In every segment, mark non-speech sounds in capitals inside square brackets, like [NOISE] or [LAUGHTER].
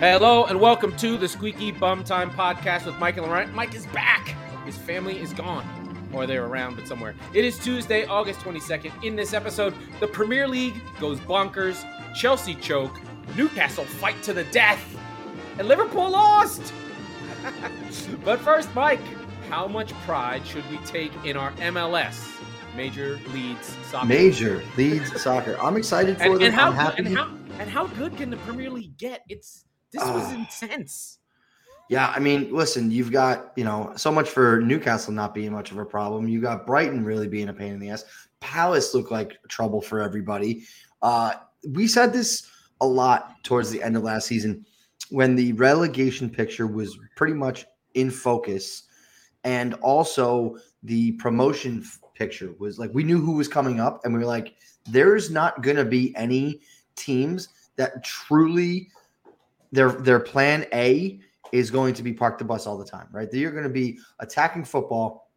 Hello and welcome to the Squeaky Bum Time podcast with Mike and Laurent. Mike is back. His family is gone, or they're around, but somewhere. It is Tuesday, August 22nd. In this episode, the Premier League goes bonkers, Chelsea choke, Newcastle fight to the death, and Liverpool lost. [LAUGHS] but first, Mike, how much pride should we take in our MLS, Major Leeds Soccer? Major Leeds Soccer. I'm excited for and, them. and how I'm happy. and how and how good can the Premier League get? It's this was Ah. intense. Yeah, I mean, listen, you've got, you know, so much for Newcastle not being much of a problem. You got Brighton really being a pain in the ass. Palace looked like trouble for everybody. Uh, we said this a lot towards the end of last season when the relegation picture was pretty much in focus and also the promotion picture was like we knew who was coming up and we were like there's not going to be any teams that truly their their plan A is going to be park the bus all the time, right? They're going to be attacking football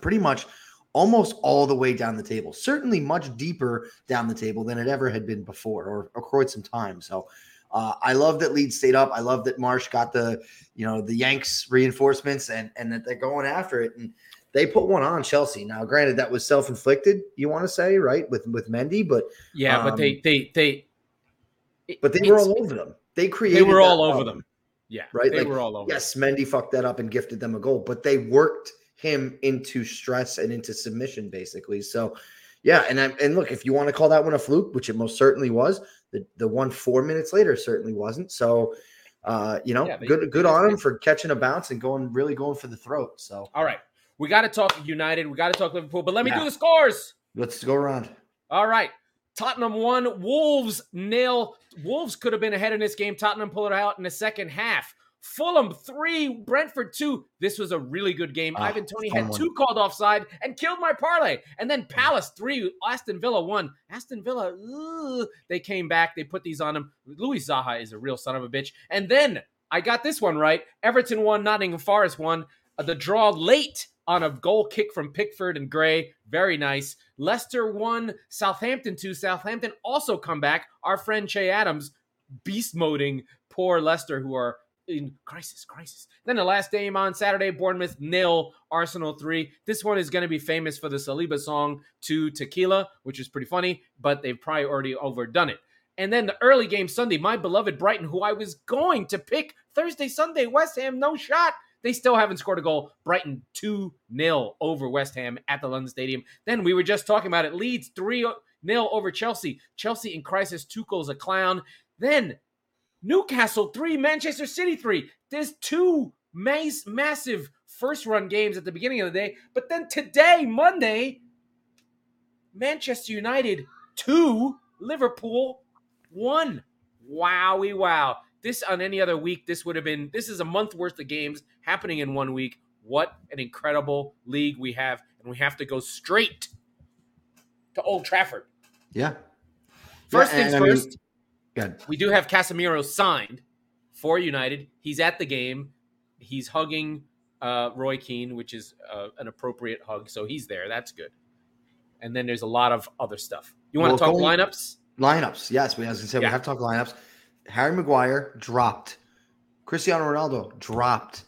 pretty much almost all the way down the table. Certainly much deeper down the table than it ever had been before or, or quite some time. So uh, I love that Leeds stayed up. I love that Marsch got the, you know, the Yanks reinforcements and and that they're going after it. And they put one on Chelsea. Now, granted, that was self-inflicted, you want to say, right? With with Mendy, but Yeah, but they Um, they they. but they were all over them. They created They were all over them. Yeah, Right, They like, were all over. Yes, Mendy fucked that up and gifted them a goal, but they worked him into stress and into submission, basically. So, yeah, and I, and look, if you want to call that one a fluke, which it most certainly was, the the one four minutes later certainly wasn't. So, uh, you know, Yeah, they- good they good just on him for catching a bounce and going really going for the throat. So All right, we got to talk United. We got to talk Liverpool. But let me Yeah. do the scores. let's go around. All right. Tottenham won. Wolves nil. Wolves could have been ahead in this game. Tottenham pulled it out in the second half. Fulham three, Brentford two. This was a really good game. Ah, Ivan Toney had two called offside and killed my parlay. And then Palace three, Aston Villa one. Aston Villa, ugh, they came back. They put these on him. Louis Zaha is a real son of a bitch. And then I got this one right. Everton won. Nottingham Forest won. Uh, the draw late on a goal kick from Pickford and Gray. Very nice. Leicester won. Southampton two. Southampton also come back. Our friend Che Adams beast moding poor Leicester who are in crisis, crisis. Then the last game on Saturday, Bournemouth nil, Arsenal three. This one is going to be famous for the Saliba song to Tequila, which is pretty funny, but they've probably already overdone it. And then the early game Sunday, my beloved Brighton, who I was going to pick Thursday, Sunday, West Ham, no shot. They still haven't scored a goal. Brighton 2 0 over West Ham at the London Stadium. Then we were just talking about it. Leeds 3 0 over Chelsea. Chelsea in crisis. Tuchel's a clown. Then Newcastle 3, Manchester City 3. There's two mass, massive first run games at the beginning of the day. But then today, Monday, Manchester United 2, Liverpool 1. Wowie wow. This on any other week, this would have been this is a month worth of games happening in one week. What an incredible league we have, and we have to go straight to Old Trafford. Yeah. First Yeah, things I mean- first, Good. we do have Casemiro signed for United. He's at the game. He's hugging uh, Roy Keane, which is uh, an appropriate hug. So he's there. That's good. And then there's a lot of other stuff. You want Well, to talk lineups? Lineups. Yes, we as I said, Yeah. we have to talk lineups. Harry Maguire dropped. Cristiano Ronaldo dropped.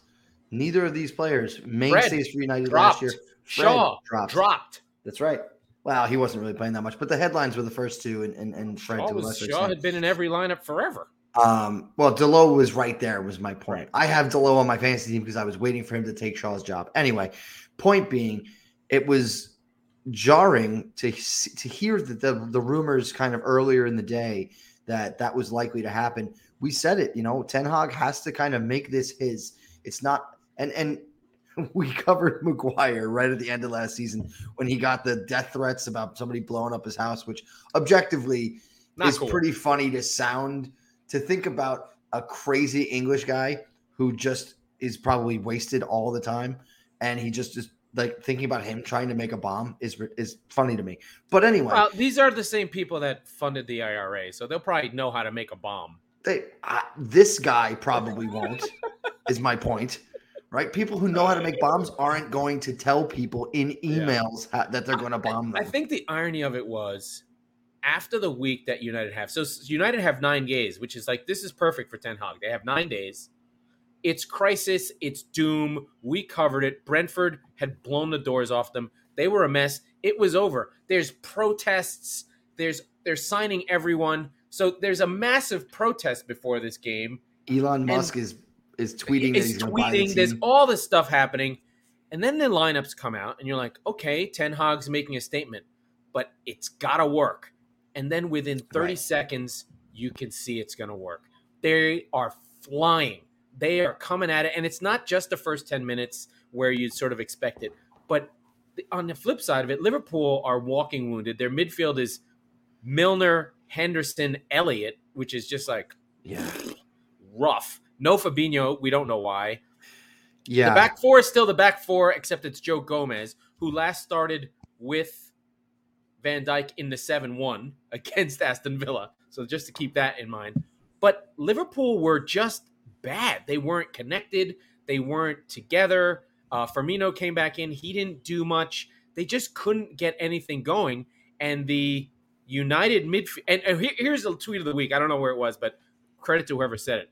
Neither of these players mainstays for United dropped. last year. Fred Shaw dropped. dropped. That's right. Well, he wasn't really playing that much, but the headlines were the first two, and and, and Fred Shaw, to a was, lesser Shaw extent. had been in every lineup forever. Um, well, Dalot was right there. Was my point. Right. I have Dalot on my fantasy team because I was waiting for him to take Shaw's job. Anyway, point being, it was jarring to to hear that the the rumors kind of earlier in the day that that was likely to happen. We said it. You know, Ten Hag has to kind of make this his. It's not and and. [LAUGHS] We covered Maguire right at the end of last season when he got the death threats about somebody blowing up his house, which objectively Not is cool. pretty funny to sound to think about a crazy English guy who just is probably wasted all the time, and he just is like thinking about him trying to make a bomb is is funny to me. But anyway, Well, these are the same people that funded the IRA, so they'll probably know how to make a bomb. they, I, this guy probably won't. [LAUGHS] is my point. Right? People who know how to make bombs aren't going to tell people in emails how, that they're going to bomb them. I think the irony of it was after the week that United have. So United have nine days, which is like this is perfect for Ten Hag. They have nine days. It's crisis. It's doom. We covered it. Brentford had blown the doors off them. They were a mess. It was over. There's protests. There's they're signing everyone. So there's a massive protest before this game. Elon Musk is is tweeting. Is tweeting. The there's all this stuff happening, and then the lineups come out, and you're like, okay, Ten Hag's making a statement, but it's gotta work. And then within 30 right. seconds, you can see it's gonna work. They are flying. They are coming at it, and it's not just the first 10 minutes where you'd sort of expect it, but on the flip side of it, Liverpool are walking wounded. Their midfield is Milner, Henderson, Elliott, which is just like yeah, rough. No Fabinho, we don't know why. Yeah. The back four is still the back four, except it's Joe Gomez, who last started with Van Dijk in the 7 1 [LAUGHS] against Aston Villa. So just to keep that in mind. But Liverpool were just bad. They weren't connected, they weren't together. Uh, Firmino came back in. He didn't do much. They just couldn't get anything going. And the United midfield. And, and here's the tweet of the week. I don't know where it was, but credit to whoever said it.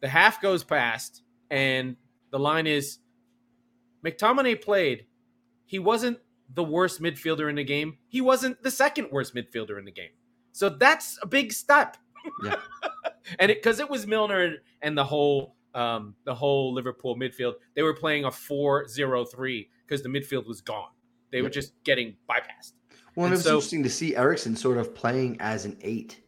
The half goes past, and the line is McTominay played. He wasn't the worst midfielder in the game. He wasn't the second worst midfielder in the game. So that's a big step. Yeah. [LAUGHS] and because it, it was Milner and the whole um, the whole Liverpool midfield. They were playing a 4-0-3 because the midfield was gone. They yep. were just getting bypassed. Well, and it was so, interesting to see Eriksen sort of playing as an eight.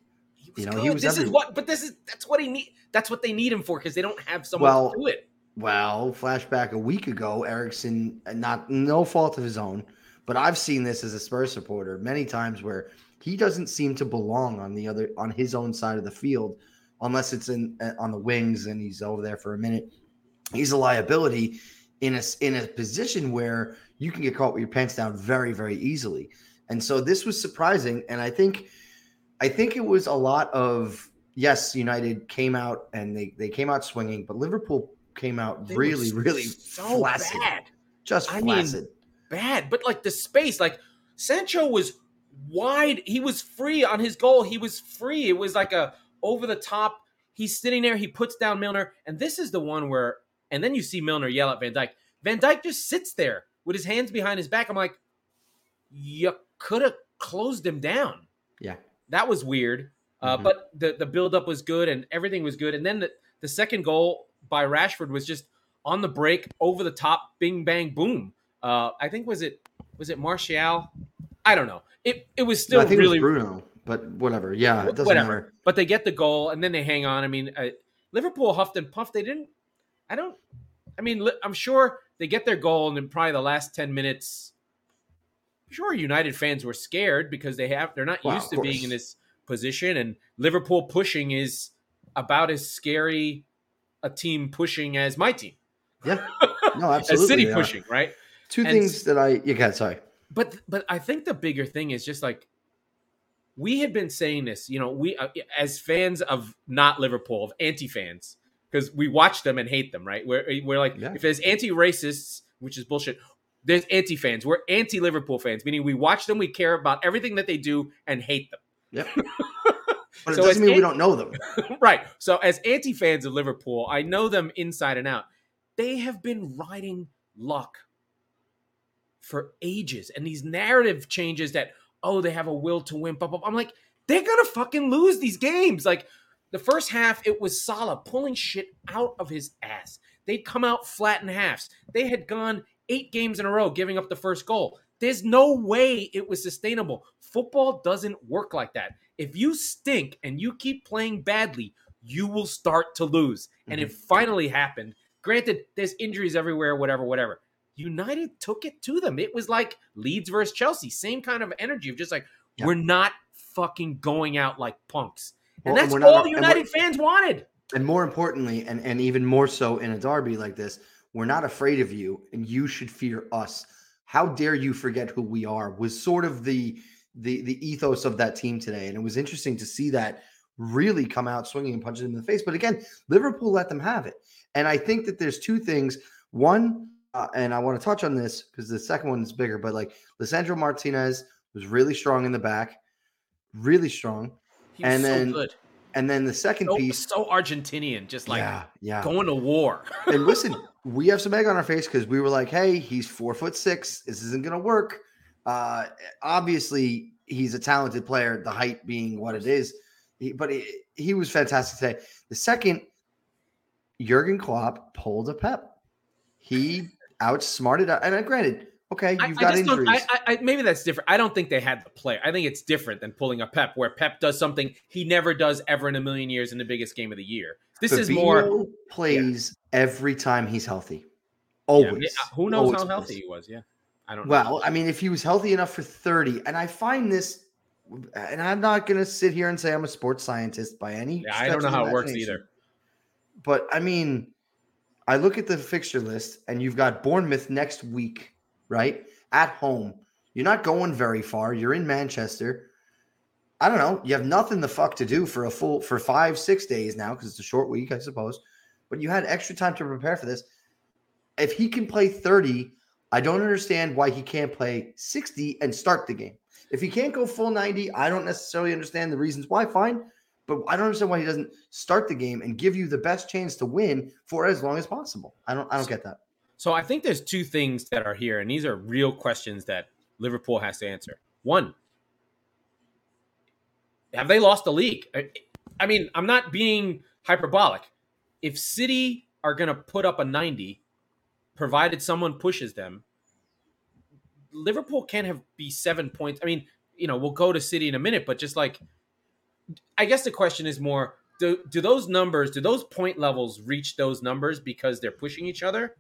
You know, good. he was. This everywhere. is what, but this is that's what he need. That's what they need him for because they don't have someone well, to do it. Well, flashback a week ago, Eriksen, not no fault of his own, but I've seen this as a Spurs supporter many times where he doesn't seem to belong on the other on his own side of the field unless it's in uh, on the wings and he's over there for a minute. He's a liability in a in a position where you can get caught with your pants down very very easily. And so this was surprising, and I think I think it was a lot of yes, United came out and they they came out swinging, but Liverpool came out they really really so flaccid, bad. just I flaccid, mean, bad. But like the space, like Sancho was wide. He was free on his goal. He was free. It was like a over the top. He's sitting there. He puts down Milner, and this is the one where, and then you see Milner yell at Van Dijk. Van Dijk just sits there with his hands behind his back. I'm like, you could have closed him down. Yeah, that was weird. Uh, mm-hmm. But the the buildup was good and everything was good. And then the, the second goal by Rashford was just on the break, over the top, bing bang boom. Uh, I think was it was it Martial? I don't know. It it was still no, really Bruno but whatever. Yeah, it doesn't whatever. matter. But they get the goal and then they hang on. I mean, uh, Liverpool huffed and puffed. They didn't. I don't. I mean, I'm sure they get their goal and then probably the last ten minutes. I'm sure United fans were scared because they have they're not used to being in this position, and Liverpool pushing is about as scary a team pushing as my team. Yeah, [LAUGHS] no, absolutely. as City pushing, right? Two and, things that I you got. Sorry, but but I think the bigger thing is just like we had been saying this, you know, we uh, as fans of not Liverpool, of anti fans, because we watch them and hate them, right? We're we're like, yeah. if there's anti racists, which is bullshit, there's anti fans. We're anti Liverpool fans, meaning we watch them, we care about everything that they do, and hate them. Yep. [LAUGHS] but it doesn't mean anti- we don't know them, [LAUGHS] right? So as anti fans of Liverpool, I know them inside and out. They have been riding luck for ages, and these narrative changes that oh, they have a will to win. Blah, blah, blah. I'm like, they're gonna fucking lose these games. Like the first half, it was Salah pulling shit out of his ass. They'd come out flat in halves. They had gone eight games in a row, giving up the first goal. There's no way it was sustainable. Football doesn't work like that. If you stink and you keep playing badly, you will start to lose. Mm-hmm. And it mm-hmm. finally happened. Granted, there's injuries everywhere, whatever, whatever. United took it to them. It was like Leeds versus Chelsea, same kind of energy of just like yep. we're not fucking going out like punks, and well, that's and all the United fans wanted. And more importantly, and and even more so in a derby like this, we're not afraid of you, and you should fear us. How dare you forget who we are? Was sort of the the the ethos of that team today, and it was interesting to see that really come out swinging and punching them in the face. But again, Liverpool let them have it, and I think that there's two things. One, uh, and I want to touch on this because the second one is bigger, but like Lisandro Martinez was really strong in the back. really strong. And so then good. And then the second So, piece, so Argentinian, just like yeah, yeah. going to war. and listen, [LAUGHS] we have some egg on our face because we were like, "Hey, he's four foot six. This isn't going to work." Uh, obviously, he's a talented player. The height being what it is, he, but he, he was fantastic today. The second, Jurgen Klopp pulled a Pep. He outsmarted. And uh, granted, okay, you've I got just injuries. I, I, I, maybe that's different. I don't think they had the player. I think it's different than pulling a Pep, where Pep does something he never does ever in a million years in the biggest game of the year. This is more. Plays every time he's healthy. yeah, Always. yeah, who knows Always how plays. healthy he was? Yeah, I don't. know. Well, I mean, if he was healthy enough for 30, and I find this, and I'm not going to sit here and say I'm a sports scientist by any yeah, I don't know how it works either. But I mean, I look at the fixture list, and you've got Bournemouth next week, right? At home. You're not going very far. You're in Manchester. I don't know. You have nothing the fuck to do for a full for five, six days now because it's a short week, I suppose. But you had extra time to prepare for this. If he can play 30, I don't understand why he can't play 60 and start the game. If he can't go full 90, I don't necessarily understand the reasons why. Fine. But I don't understand why he doesn't start the game and give you the best chance to win for as long as possible. I don't I don't get that. So I think there's two things that are here, and these are real questions that Liverpool has to answer. One, have they lost the league? I, mean, I'm not being hyperbolic. If City are going to put up a 90, provided someone pushes them, Liverpool can't have be seven points. I mean, you know, we'll go to City in a minute, but just like, I guess the question is more: do do those numbers, do those point levels reach those numbers because they're pushing each other,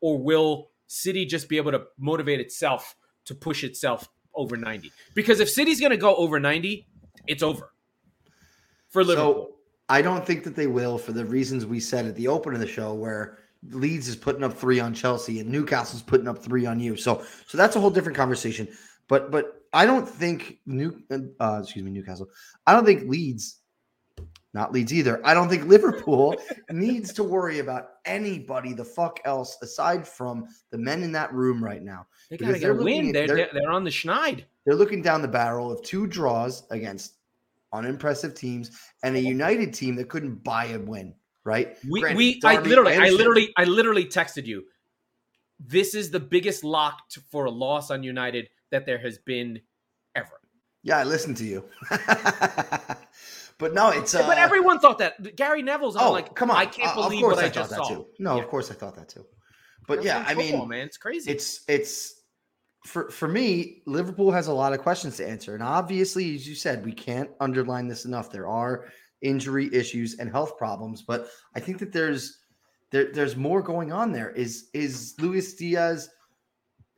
or will City just be able to motivate itself to push itself over ninety? Because if City's going to go over ninety, it's over for Liverpool. So I don't think that they will for the reasons we said at the open of the show, where Leeds is putting up three on Chelsea and Newcastle's putting up three on you. So so that's a whole different conversation. But but I don't think New uh, excuse me Newcastle. I don't think Leeds, not Leeds either. I don't think Liverpool [LAUGHS] needs to worry about anybody the fuck else aside from the men in that room right now. they got to because get a they're win. at- They're, they're- they're on the schneid. They're looking down the barrel of two draws against unimpressive teams and a United team that couldn't buy a win. Right? We, Granted, we I literally, I, understand. literally, I literally texted you. This is the biggest lock to, for a loss on United that there has been ever. Yeah, I listened to you. [LAUGHS] but no, it's uh, but everyone thought that. Gary Neville's oh, like, come on. I can't Uh, believe what I, thought just saw. too. No, Yeah. of course I thought that too. But That's yeah, I mean, football, man, it's crazy. it's it's for for me, Liverpool has a lot of questions to answer, and obviously, as you said, we can't underline this enough. There are injury issues and health problems, but I think that there's there there's more going on there. Is is Luis Diaz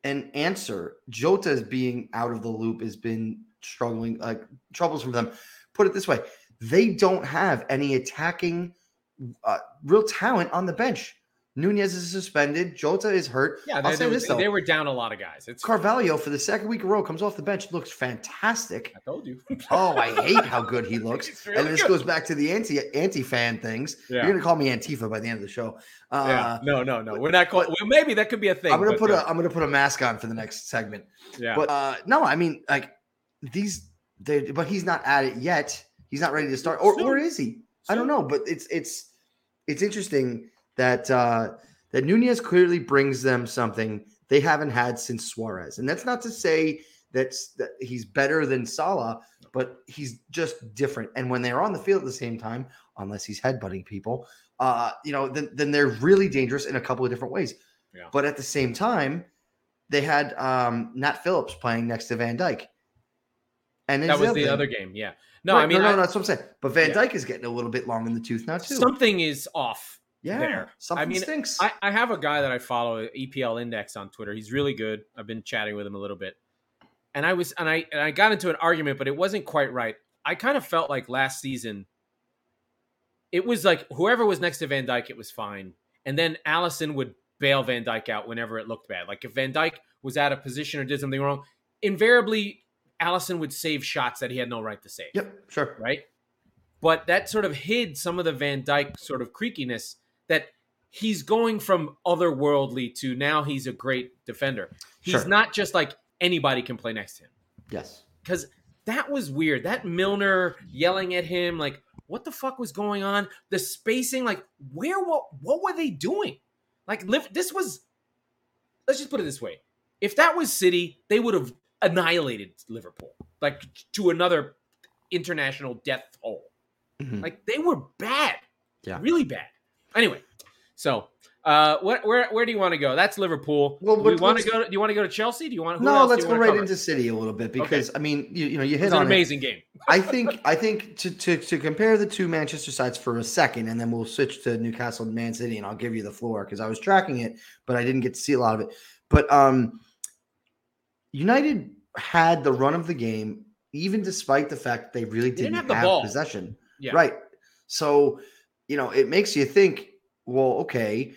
an answer? Jota's being out of the loop has been struggling, like troubles from them. Put it this way: they don't have any attacking uh, real talent on the bench. Nunez is suspended. Jota is hurt. yeah, I'll they, say they, this though: they were down a lot of guys. It's Carvalho for the second week in a row comes off the bench, looks fantastic. I told you. [LAUGHS] Oh, I hate how good he looks. Really and this good. goes back to the anti anti fan things. Yeah. You're gonna call me Antifa by the end of the show. Uh, yeah, no, no, no. We're not calling. Well, maybe that could be a thing. I'm gonna but, put uh, a I'm gonna put a mask on for the next segment. yeah. But uh no, I mean like these they but he's not at it yet. He's not ready to start. Or or is he? I don't know, but it's it's it's interesting that uh that Nunez clearly brings them something they haven't had since Suarez. And that's not to say that's that he's better than Salah, but he's just different. And when they're on the field at the same time, unless he's headbutting people, uh, you know, then then they're really dangerous in a couple of different ways. Yeah. But at the same time, they had um Nat Phillips playing next to Van Dijk. And that was the thing. other game. Yeah. No, Right, I mean, no, no, I- that's what I'm saying. But Van Yeah. Dyke is getting a little bit long in the tooth now too. something is off. Yeah, there. something I mean, stinks. I, I have a guy that I follow, EPL Index on Twitter. He's really good. I've been chatting with him a little bit, and I was and I and I got into an argument, but it wasn't quite right. I kind of felt like last season, it was like whoever was next to Van Dijk, it was fine, and then Alisson would bail Van Dijk out whenever it looked bad. Like if Van Dijk was out of position or did something wrong, invariably Alisson would save shots that he had no right to save yep, sure. right? But that sort of hid some of the Van Dijk sort of creakiness that he's going from otherworldly to now he's a great defender. He's Sure. not just like anybody can play next to him Yes. because that was weird. That Milner yelling at him, like, what the fuck was going on? The spacing, like, where what what were they doing? Like, this was. Let's just put it this way: if that was City, they would have annihilated Liverpool, like to another international death hole. Mhm. Like they were bad, Yeah. really bad. Anyway, so uh, where where where do you want to go? That's Liverpool. Well, do but want to go? Do you want to go to Chelsea? Do you want? No, let's go right cover? into City a little bit because I mean, you, you know, you hit It's an on it. amazing game. [LAUGHS] I think I think to, to to compare the two Manchester sides for a second, and then we'll switch to Newcastle and Man City, and I'll give you the floor because I was tracking it, but I didn't get to see a lot of it. But um, United had the run of the game, even despite the fact they really didn't didn't, have the have ball. possession. Yeah. Right. So you know, it makes you think. Well, okay.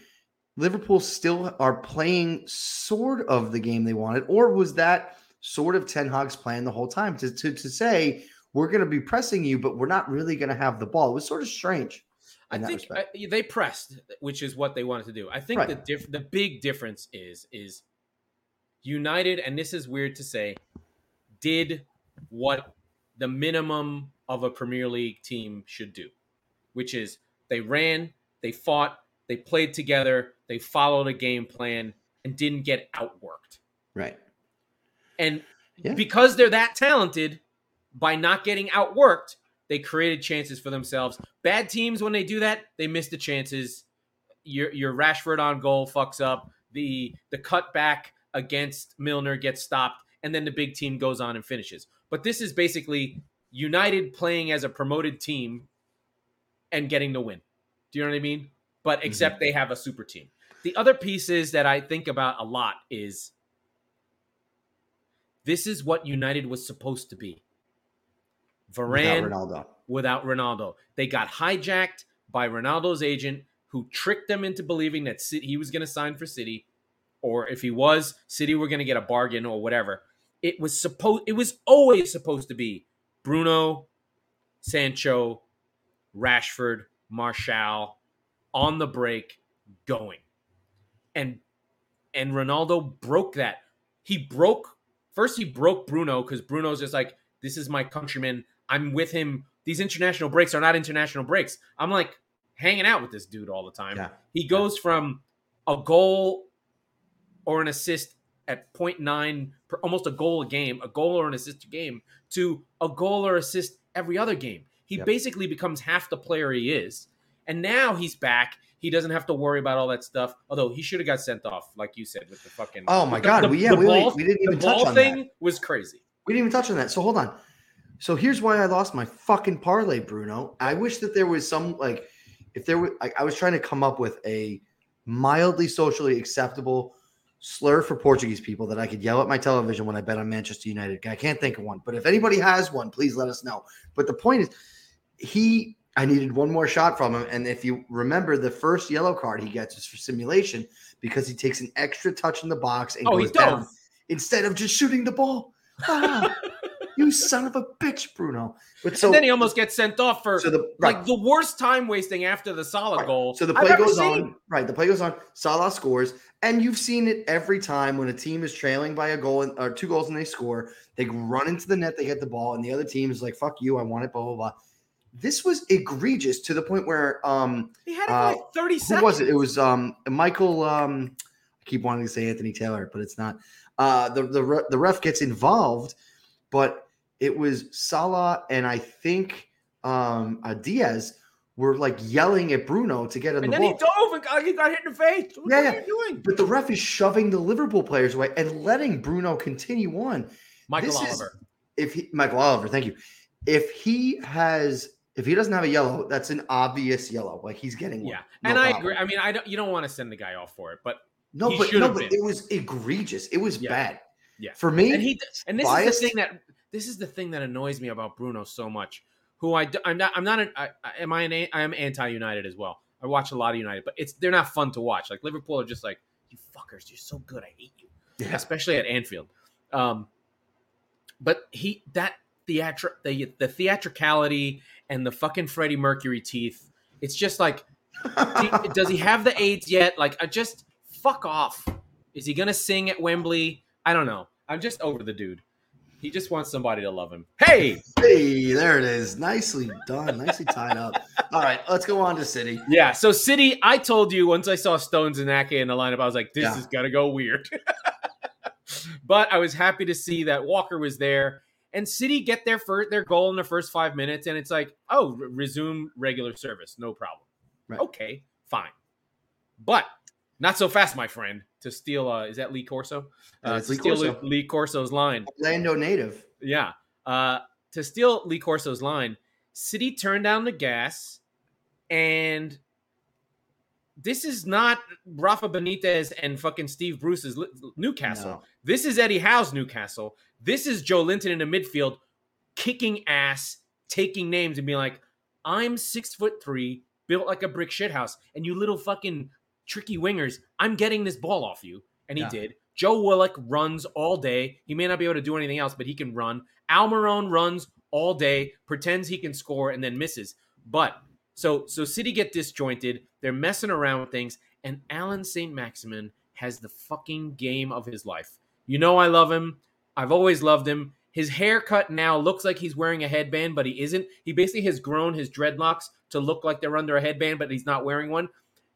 Liverpool still are playing sort of the game they wanted, or was that sort of Ten Hag's plan the whole time to, to, to say we're going to be pressing you, but we're not really going to have the ball? It was sort of strange. I think respect. uh, they pressed, which is what they wanted to do. I think the diff- the big difference is is United, and this is weird to say, did what the minimum of a Premier League team should do, which is they ran, they fought, they played together, they followed a game plan, and didn't get outworked. right. And Yeah. because they're that talented, by not getting outworked, they created chances for themselves. Bad teams, when they do that, they miss the chances. Your your Rashford on goal fucks up. The the cutback against Milner gets stopped, and then the big team goes on and finishes. But this is basically United playing as a promoted team and getting the win. Do you know what I mean? But mm-hmm. except they have a super team. The other pieces that I think about a lot is this is what United was supposed to be. Varane Without Ronaldo. without Ronaldo. They got hijacked by Ronaldo's agent, who tricked them into believing that he was going to sign for City, or if he was, City were going to get a bargain or whatever. It was supposed. It was always supposed to be Bruno, Sancho, Rashford, Martial on the break, going, and and Ronaldo broke that. He broke first. He broke Bruno because Bruno's just like, this is my countryman. I'm with him. These international breaks are not international breaks. I'm like hanging out with this dude all the time. Yeah. He goes from a goal or an assist at 0.9, per, almost a goal a game, a goal or an assist a game, to a goal or assist every other game. He Yep. basically becomes half the player he is. And now he's back. He doesn't have to worry about all that stuff. Although he should have got sent off, like you said, with the fucking. Oh my the- God. the- we, yeah, the we, ball- we didn't the even touch on that. The on thing that. was crazy. We didn't even touch on that. So hold on. So here's why I lost my fucking parlay, Bruno. I wish that there was some like, if there were, like, I was trying to come up with a mildly socially acceptable slur for Portuguese people that I could yell at my television when I bet on Manchester United. I can't think of one, but if anybody has one, please let us know. But the point is, he, I needed one more shot from him, and if you remember, the first yellow card he gets is for simulation because he takes an extra touch in the box and Oh, goes down instead of just shooting the ball. Ah, [LAUGHS] you son of a bitch, Bruno. But so and then he almost gets sent off for so the right, like the worst time wasting after the Salah right. goal. So the I've play goes seen. on. Right, the play goes on. Salah scores, and you've seen it every time when a team is trailing by a goal and, or two goals and they score. They run into the net, they get the ball, and the other team is like, "Fuck you, I want it." Blah blah blah. This was egregious to the point where um He had it for Uh, like 30 who seconds. was it? It was um Michael. Um, I keep wanting to say Anthony Taylor, but it's not. Uh, the the the ref gets involved, but it was Salah and I think um uh, Diaz were like yelling at Bruno to get in And the then he dove and got, he got hit in the face. What Yeah, are yeah. you doing? But the ref is shoving the Liverpool players away and letting Bruno continue on. Michael This is- Oliver. If he, Michael Oliver, thank you. If he has, if he doesn't have a yellow, that's an obvious yellow. Like he's getting one. Yeah, No and I problem. agree. I mean, I don't. You don't want to send the guy off for it, but No, but no, but been. it was egregious. It was Yeah. bad. Yeah. For me, and he and this biased. is the thing that this is the thing that annoys me about Bruno so much. Who I I'm not I'm not an, I, I, am I an I am anti United as well. I watch a lot of United, but it's they're not fun to watch. Like Liverpool are just like you fuckers. You're so good. I hate you. yeah. especially at Anfield. Um, but he that theatri- the the theatricality and the fucking Freddie Mercury teeth. It's just like, [LAUGHS] does he have the AIDS yet? Like, I just fuck off. Is he gonna sing at Wembley? I don't know. I'm just over the dude. He just wants somebody to love him. Hey, Hey, there it is. Nicely done. Nicely tied up. All right, let's go on to City. yeah. So City, I told you once I saw Stones and Ake in the lineup, I was like, this Yeah. is gonna go weird. [LAUGHS] but I was happy to see that Walker was there. And City get their first their goal in the first five minutes, and it's like, oh, re- resume regular service, no problem. Right. Okay, fine. But not so fast, my friend. To steal, uh, is that Lee Corso? Uh, to Lee steal Corso. Lee Corso's line. Orlando native. Yeah. Uh, to steal Lee Corso's line, City turned down the gas, and this is not Rafa Benitez and fucking Steve Bruce's Newcastle. No. This is Eddie Howe's Newcastle. This is Joelinton in the midfield, kicking ass, taking names, and being like, "I'm six foot three, built like a brick shithouse, and you little fucking tricky wingers, I'm getting this ball off you." And he Yeah. did. Joe Willock runs all day. He may not be able to do anything else, but he can run. Almiron runs all day, pretends he can score, and then misses. But so so City get disjointed. They're messing around with things, and Allan St. Maximin has the fucking game of his life. You know I love him. I've always loved him. His haircut now looks like he's wearing a headband, but he isn't. He basically has grown his dreadlocks to look like they're under a headband, but he's not wearing one.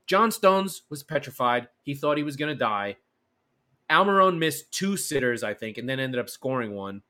John Stones was petrified. He thought he was going to die. Almiron missed two sitters, I think, and then ended up scoring one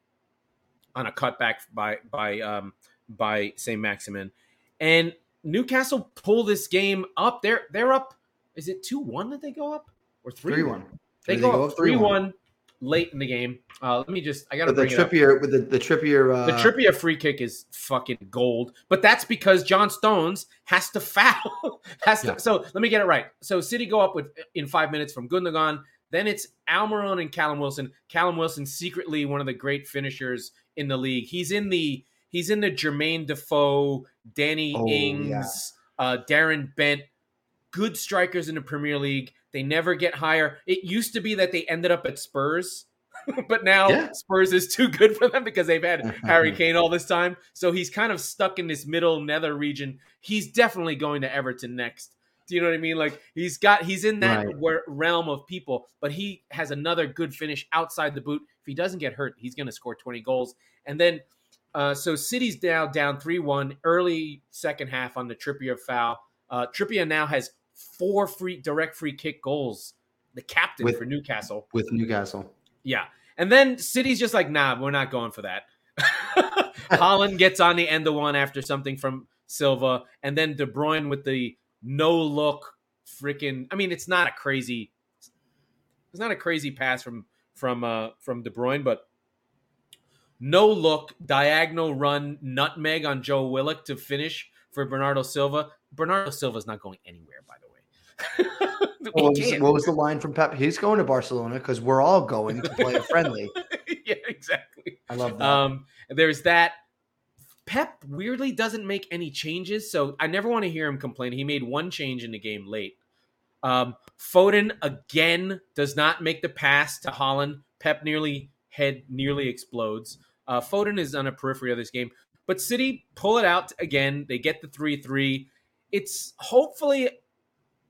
on a cutback by by um, by St. Maximin. And Newcastle pull this game up. They're they're up. Is it two one that they go up or three 3-1. They They go, go up up three 3-1. late in the game. Uh, let me just. I got to With the bring it up. Trippier, with the, the Trippier, uh, The Trippier free kick is fucking gold, but that's because John Stones has to [LAUGHS] foul. has to, So let me get it right. So City go up with in five minutes from Gundogan. Then it's Almiron and Callum Wilson. Callum Wilson secretly one of the great finishers in the league. He's in the he's in the Jermaine Defoe, Danny Oh, Ings, uh, Darren Bent, good strikers in the Premier League. They never get higher. It used to be that they ended up at Spurs, [LAUGHS] but now Yeah. Spurs is too good for them because they've had Harry [LAUGHS] Kane all this time. So he's kind of stuck in this middle nether region. He's definitely going to Everton next. Do you know what I mean? Like he's got he's in that Right. realm of people, but he has another good finish outside the boot. If he doesn't get hurt, he's going to score 20 goals. And then uh, so City's now down 3-1 early second half on the Trippier foul. Uh, Trippier now has four free direct free kick goals. The captain With- for Newcastle. with Newcastle. Yeah. And then City's just like, nah, we're not going for that. [LAUGHS] Haaland gets on the end of one after something from Silva, and then De Bruyne with the no look freaking I mean, it's not a crazy it's not a crazy pass from from uh from De Bruyne, but no look, diagonal run, nutmeg on Joe Willock to finish for Bernardo Silva. Bernardo Silva's not going anywhere, by the way. [LAUGHS] What was, what was the line from Pep? He's going to Barcelona because we're all going to play a friendly. [LAUGHS] yeah, exactly. I love that. Um, there's that. Pep weirdly doesn't make any changes, so I never want to hear him complain. He made one change in the game late. Um, Foden again does not make the pass to Haaland. Pep nearly head nearly explodes. Uh, Foden is on a periphery of this game, but City pull it out again. They get the three three. It's hopefully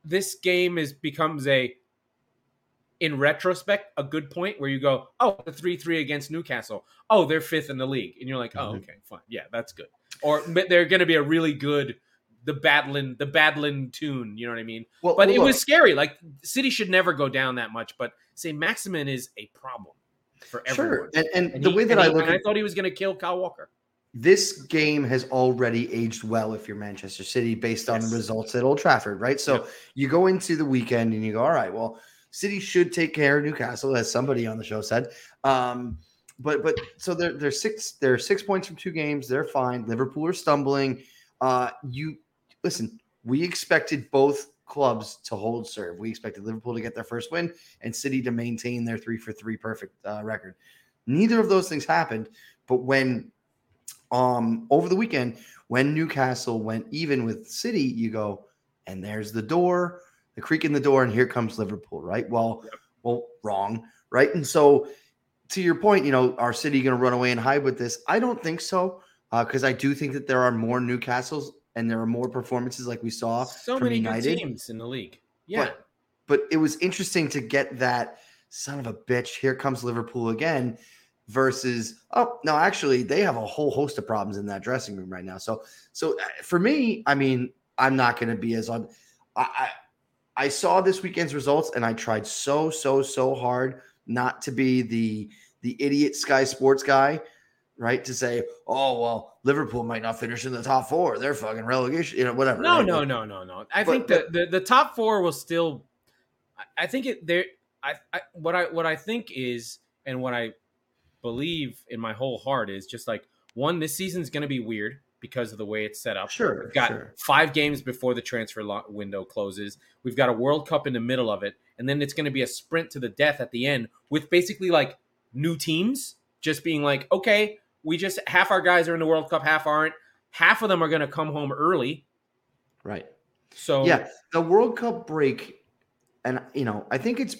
this game is becomes a in retrospect a good point where you go, oh, the three three against Newcastle. Oh, they're fifth in the league, and you're like, oh, Mhm. okay, fine, yeah, that's good. Or they're going to be a really good the battling the battling tune. You know what I mean? well, But well, it was look, scary. Like City should never go down that much. But St. Maximin is a problem for everyone. sure. And, and, And the he- way that I look and at I thought he was going to kill Kyle Walker. this game has already aged well if you're Manchester City based on Yes. the results at Old Trafford, right? So Yep. you go into the weekend and you go, all right, well, City should take care of Newcastle, as somebody on the show said. Um, but but so they're they're six they're six points from two games. They're fine. Liverpool are stumbling. Uh, you listen. We expected both clubs to hold serve. We expected Liverpool to get their first win and City to maintain their three for three perfect uh, record. Neither of those things happened. But when um over the weekend when Newcastle went even with City, you go, and there's the door, the creak in the door, and here comes Liverpool, right? Well, Yep. well, wrong, right? And so to your point, you know, are City going to run away and hide with this? I don't think so, because I do think that there are more Newcastles and there are more performances like we saw So from many United. teams in the league. Yeah, But but it was interesting to get that son of a bitch. Here comes Liverpool again versus oh no, actually they have a whole host of problems in that dressing room right now. So so uh, for me, I mean, I'm not going to be as on. I, I I saw this weekend's results and I tried so so so hard not to be the the idiot Sky Sports guy, right? To say, oh well, Liverpool might not finish in the top four. They're fucking relegation, you know, whatever. No, right? no, Like, no, no, no. I But- think the, the the top four will still. I- I think it there. I, I what I what I think is and what I believe in my whole heart is just like one. This season's going to be weird because of the way it's set up. Sure, We've got sure. five games before the transfer lo- window closes. We've got a World Cup in the middle of it, and then it's going to be a sprint to the death at the end with basically like new teams just being like, okay, we just half our guys are in the World Cup, half aren't. Half of them are going to come home early. Right. So Yeah, the World Cup break, and you know, I think it's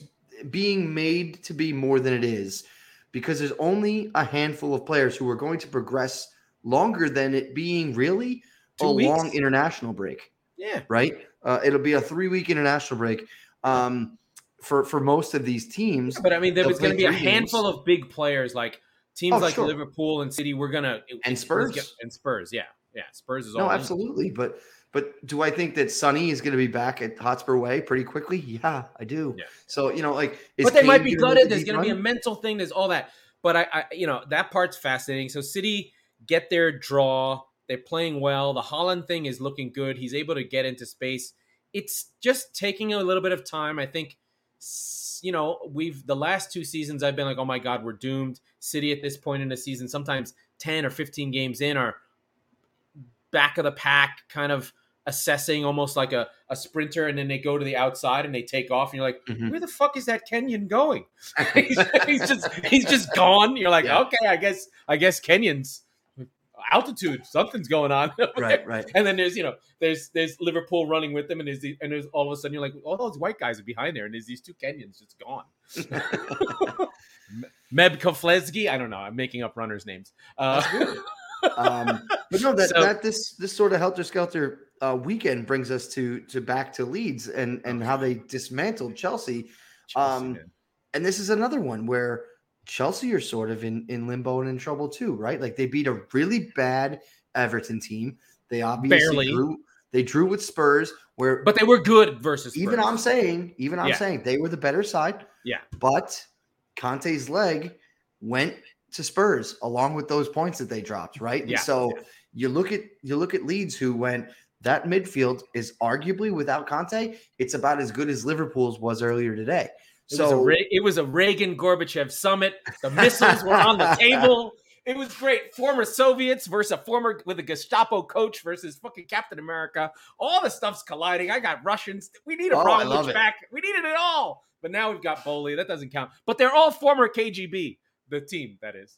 being made to be more than it is because there's only a handful of players who are going to progress longer than it being really Two a weeks? long international break. yeah, Right? Uh, it'll be a three week international break um, for for most of these teams. but I mean, there was going to be a handful games. of big players like teams Oh, like sure. Liverpool and City. We're gonna And Spurs. gonna- and Spurs. Yeah, yeah. Spurs is No, all in. absolutely, but but do I think that Sonny is going to be back at Hotspur Way pretty quickly? Yeah, I do. Yeah. So you know, like, but they might be gutted. There's going to be a mental thing. There's all that. But I, I, you know, that part's fascinating. So City get their draw. They're playing well. The Haaland thing is looking good. He's able to get into space. It's just taking a little bit of time. I think, you know, we've the last two seasons. I've been like, oh my god, we're doomed. City at this point in the season, sometimes ten or fifteen games in, are back of the pack, kind of assessing almost like a, a sprinter, and then they go to the outside and they take off, and you're like Mhm. where the fuck is that Kenyan going? [LAUGHS] [LAUGHS] he's, he's just he's just gone. You're like, Yeah. okay, I guess I guess Kenyans altitude, something's going on. [LAUGHS] Right, right. And then there's you know there's there's Liverpool running with them, and there's the, and there's all of a sudden you're like, all those white guys are behind there, and there's these two Kenyans just gone. [LAUGHS] Meb Keflezighi, I don't know. I'm making up runners' names. Uh, [LAUGHS] um, but no, that, So- that this this sort of helter skelter uh, weekend brings us to to back to Leeds and and how they dismantled Chelsea. Chelsea, Um. And this is another one where Chelsea are sort of in in limbo and in trouble too, right? Like they beat a really bad Everton team. They obviously Barely. drew. They drew with Spurs, where but they were good versus even I'm saying, even I'm Yeah. saying they were the better side. Yeah. But Kanté's leg went to Spurs along with those points that they dropped, right? And Yeah. So you look at you look at Leeds who went that midfield is arguably without Kanté, it's about as good as Liverpool's was earlier today. It, was So Re- it was a Reagan Gorbachev summit. The missiles were on the table. It was great. Former Soviets versus a former with a Gestapo coach versus fucking Captain America. All the stuff's colliding. I got Russians. We need a Oh, I love it. back. We needed it all. But now we've got Boehly. That doesn't count. But they're all former KGB. The team that is.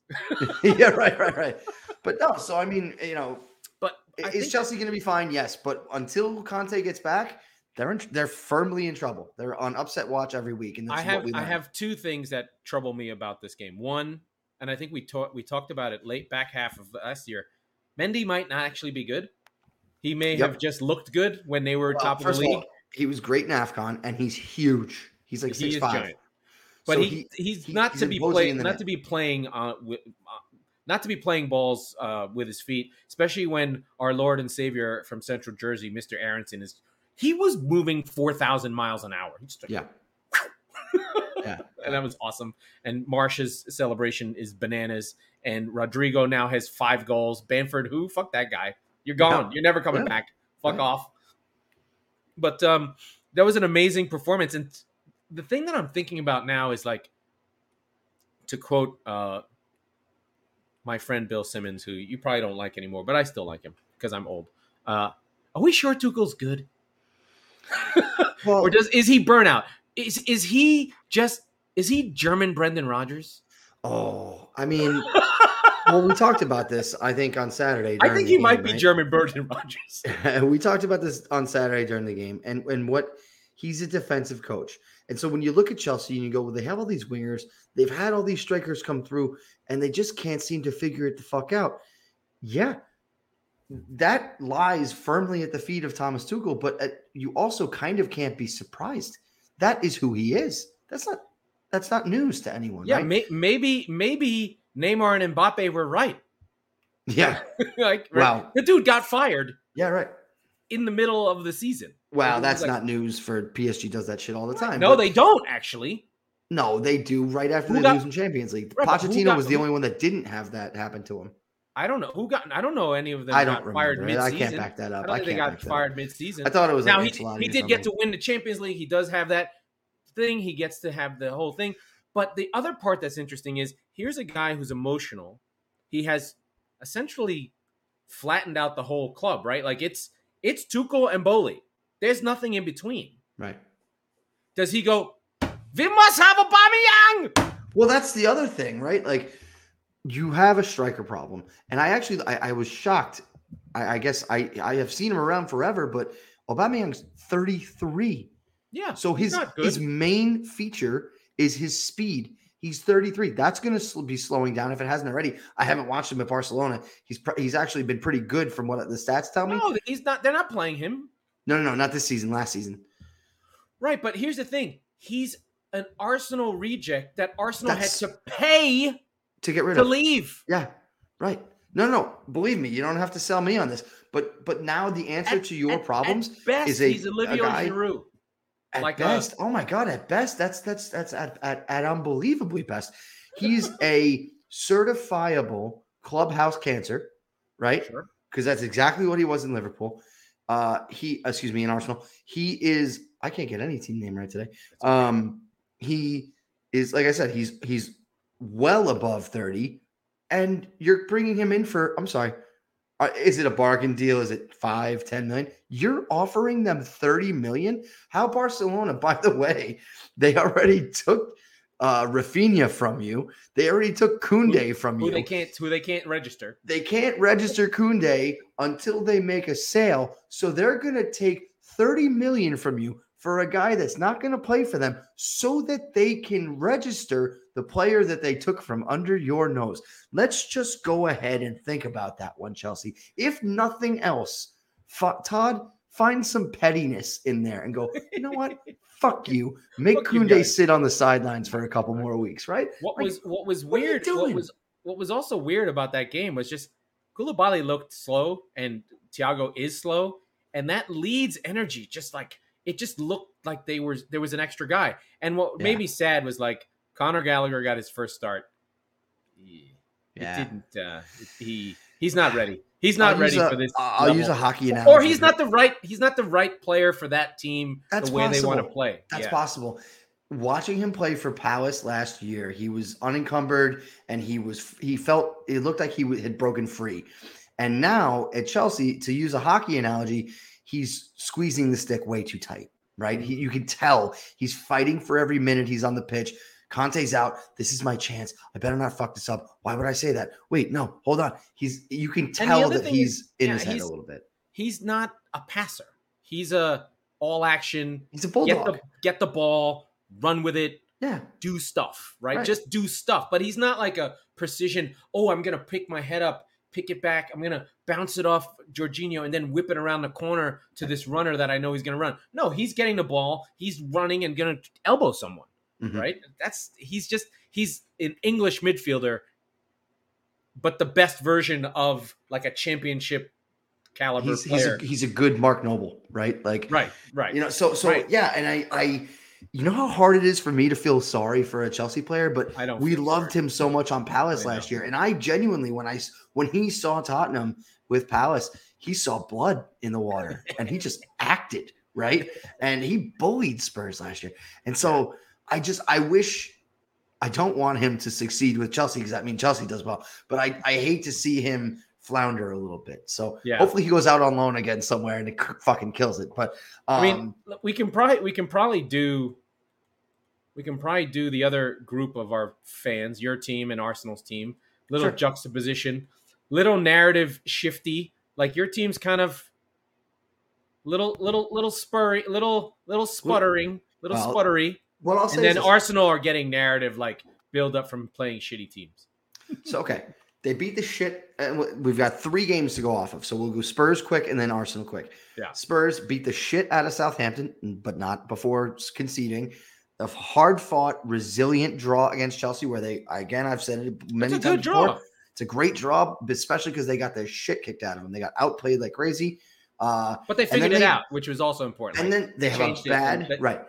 [LAUGHS] yeah, right, right, right. But no, so I mean, you know, But is Chelsea going to be fine? Yes, but until Kanté gets back, they're in, they're firmly in trouble. They're on upset watch every week, and I have I have two things that trouble me about this game. One, and I think we talked we talked about it late back half of last year. Mendy might not actually be good. He may Yep. have just looked good when they were Well, top of the league. all, he was great in AFCON, and he's huge. He's like he six five. giant. But So he, he's not he's to be playing not net. to be playing uh, with, uh, not to be playing balls uh, with his feet, especially when our Lord and Savior from Central Jersey, Mr. Aaronson, is he was moving four thousand miles an hour. He just Yeah. [LAUGHS] yeah. and that was awesome. And Marsch's celebration is bananas. And Rodrigo now has five goals. Bamford, who? Fuck that guy. You're gone. Yeah. You're never coming Yeah. back. Fuck Yeah. off. But um, that was an amazing performance. And the thing that I'm thinking about now is like, to quote uh, my friend Bill Simmons, who you probably don't like anymore, but I still like him because I'm old. Uh, are we sure Tuchel's good? Well, or does is he burnout? Is is he just is he German Brendan Rodgers? oh, I mean, well, we talked about this. I think on Saturday. I think he might be right? German Brendan Rodgers. [LAUGHS] we talked about this on Saturday during the game, and and what he's a defensive coach, and so when you look at Chelsea and you go, well, they have all these wingers, they've had all these strikers come through, and they just can't seem to figure it the fuck out. Yeah, that lies firmly at the feet of Thomas Tuchel, but uh, you also kind of can't be surprised. That is who he is. That's not that's not news to anyone. yeah, right? may, maybe maybe Neymar and Mbappe were right. Yeah. [LAUGHS] like, right? Wow. the dude got fired Yeah, right. in the middle of the season. Wow, that's like- not news for PSG does that shit all the time. No, but- they don't actually. No, they do right after Who they got- lose in Champions League. Right, Pochettino got- was the only one that didn't have that happen to him. I don't know who got. I don't know any of them I don't fired remember. I can't back that I up. don't I, think they got fired mid-season. I thought it was now he, he did get to win the Champions League. He does have that thing. He gets to have the whole thing. But the other part that's interesting is here's a guy who's emotional. He has essentially flattened out the whole club, right? Like it's it's Tuchel and Boehly. There's nothing in between. Right. Does he go? We must have a Aubameyang. Well, that's the other thing, right? Like you have a striker problem, and I actually I, I was shocked. I, I guess I I have seen him around forever, but Aubameyang's 33. Yeah. So his his main feature is his speed. He's 33. That's going to be slowing down if it hasn't already. I haven't watched him at Barcelona. He's pr- he's actually been pretty good from what the stats tell me. no, he's not. They're not playing him. No, no, no, not this season. Last season. Right, but here's the thing: he's an Arsenal reject that Arsenal That's- had to pay To get rid to of. leave. Yeah, right. No, no, believe me, you don't have to sell me on this. But but now the answer At- to your at- problems at best, is a- he's Olivier a guy- Giroud. at like a- best. oh my god, at best, that's that's that's at, at at unbelievably best. He's a certifiable clubhouse cancer, right? Sure. Because that's exactly what he was in Liverpool. Uh, he, excuse me, in Arsenal. He is. I can't get any team name right today. Um, he is like I said. He's he's well above thirty, and you're bringing him in for. I'm sorry. Uh, is it a bargain deal? Is it five, 10 million? You're offering them 30 million. How Barcelona, [LAUGHS] by the way, they already took uh Rafinha from you. They already took Kunde from Who you. they can't who they can't register. They can't register Kunde until they make a sale. So they're going to take 30 million from you for a guy that's not going to play for them so that they can register the player that they took from under your nose. Let's just go ahead and think about that one, Chelsea. If nothing else, F- Todd, find some pettiness in there and go, you know what? [LAUGHS] Fuck you. Make Fuck Kunde guys. sit on the sidelines for a couple more weeks, right? What Like, was what was what weird? What, doing? was what was also weird about that game was just Koulibaly looked slow and Thiago is slow, and that leads energy just like it just looked like they were there was an extra guy. And what made me sad was like Connor Gallagher got his first start. He- It didn't. Uh, he he's not ready. He's not I'll ready a- for this. I'll level. use a hockey analogy. or he's not the right. He's not the right player for that team. That's the way they want to possible. play. That's yeah. possible. Watching him play for Palace last year, he was unencumbered and he was he felt it looked like he had broken free. And now at Chelsea, to use a hockey analogy, he's squeezing the stick way too tight. Right? He, you can tell he's fighting for every minute he's on the pitch. Conte's out. This is my chance. I better not fuck this up. Why would I say that? Wait, no, hold on. He's you can tell that he's is- in yeah, his head a little bit. He's not a passer. He's a all action. He's a Get bulldog. the get the ball, run with it, yeah. do stuff. Right? Right. Just do stuff. But he's not like a precision. Oh, I'm gonna pick my head up, pick it back. I'm gonna bounce it off Jorginho and then whip it around the corner to this runner that I know he's gonna run. No, he's getting the ball. He's running and gonna elbow someone. Mhm. right? That's he's just he's an English midfielder, but the best version of like a championship caliber He's, he's, player. a, he's a good Mark Noble, right? Like right, right. You know, so so Right. yeah, and I I you know how hard it is for me to feel sorry for a Chelsea player, but I don't. we loved sorry. him so much on Palace last year, and I genuinely when I when he saw Tottenham with Palace, he saw blood in the water, [LAUGHS] and he just acted right, and he bullied Spurs last year, and so I just I wish. I don't want him to succeed with Chelsea because I mean Chelsea does well, but I, I hate to see him flounder a little bit. So Yeah. hopefully he goes out on loan again somewhere and it fucking kills it. But um, I mean, we can probably we can probably do we can probably do the other group of our fans, your team and Arsenal's team. Little Sure. juxtaposition, little narrative shifty. Like your team's kind of little little little spurry, little little sputtering, little Well, sputtery. Well, I'll say and then. Arsenal are getting narrative like build up from playing shitty teams. So okay, they beat the shit. And we've got three games to go off of. So we'll go Spurs quick and then Arsenal quick. Yeah. Spurs beat the shit out of Southampton, but not before conceding. a hard fought, resilient draw against Chelsea, where they again I've said it many It's a times good draw. It's a great draw, especially because they got their shit kicked out of them. They got outplayed like crazy. Uh, But they figured it they- out, which was also important. and Like, then they have a it bad from- right.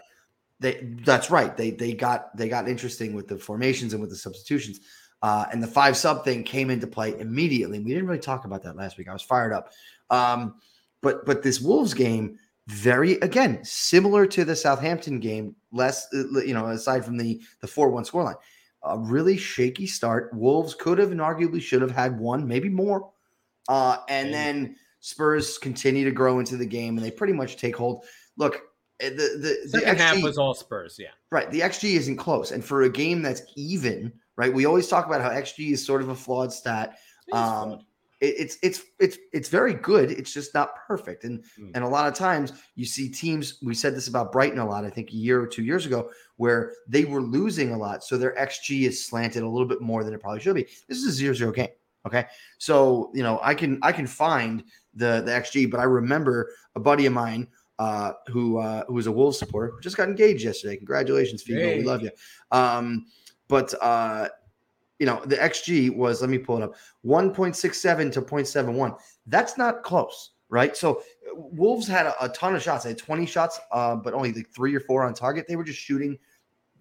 They that's right. They they got they got interesting with the formations and with the substitutions. Uh, and the five sub thing came into play immediately. We didn't really talk about that last week. I was fired up. Um, but but this Wolves game, very again similar to the Southampton game. Less uh, you know, aside from the the four one scoreline, a really shaky start. Wolves could have and arguably should have had one, maybe more. Uh, and then Spurs continue to grow into the game, and they pretty much take hold. Look, eh, the the the second half XG was all Spurs. Yeah. Right. The XG isn't close. And for a game that's even, right? We always talk about how XG is sort of a flawed stat. It's Um. It, it's it's it's it's very good. It's just not perfect. And Mm. and a lot of times you see teams, we said this about Brighton a lot, I think a year or two years ago, where they were losing a lot. So their XG is slanted a little bit more than it probably should be. This is a zero-zero game. Okay. So, you know, I can I can find the the XG, but I remember a buddy of mine uh, who uh, who was a Wolves supporter who just got engaged yesterday. Congratulations, Figo. Hey. We love you. Um, but uh, you know, the XG was let me pull it up 1.67 to 0.71. That's not close, right? So Wolves had a, a ton of shots. They had 20 shots, uh, but only like three or four on target. They were just shooting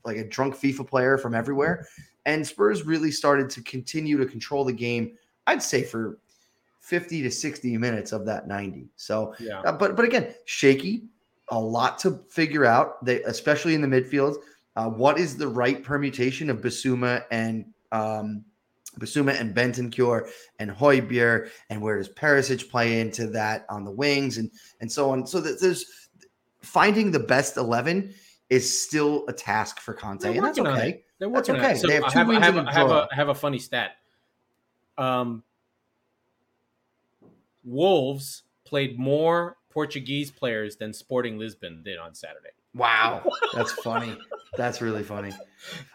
like a drunk FIFA player from everywhere. And Spurs really started to continue to control the game, I'd say for 50 to 60 minutes of that 90. So Yeah. uh, but but again, shaky, a lot to figure out. They especially in the midfield. Uh, what is the right permutation of Bissouma and um, Bissouma and Bentancur and Højbjerg, and where does Perisic play into that on the wings and and so on. So that there's finding the best eleven is still a task for Conte, and that's okay. They're That's working okay. So They have I two have, I wins have, and a I have a, I have a funny stat. Um, Wolves played more Portuguese players than Sporting Lisbon did on Saturday. Wow, [LAUGHS] that's funny. That's really funny.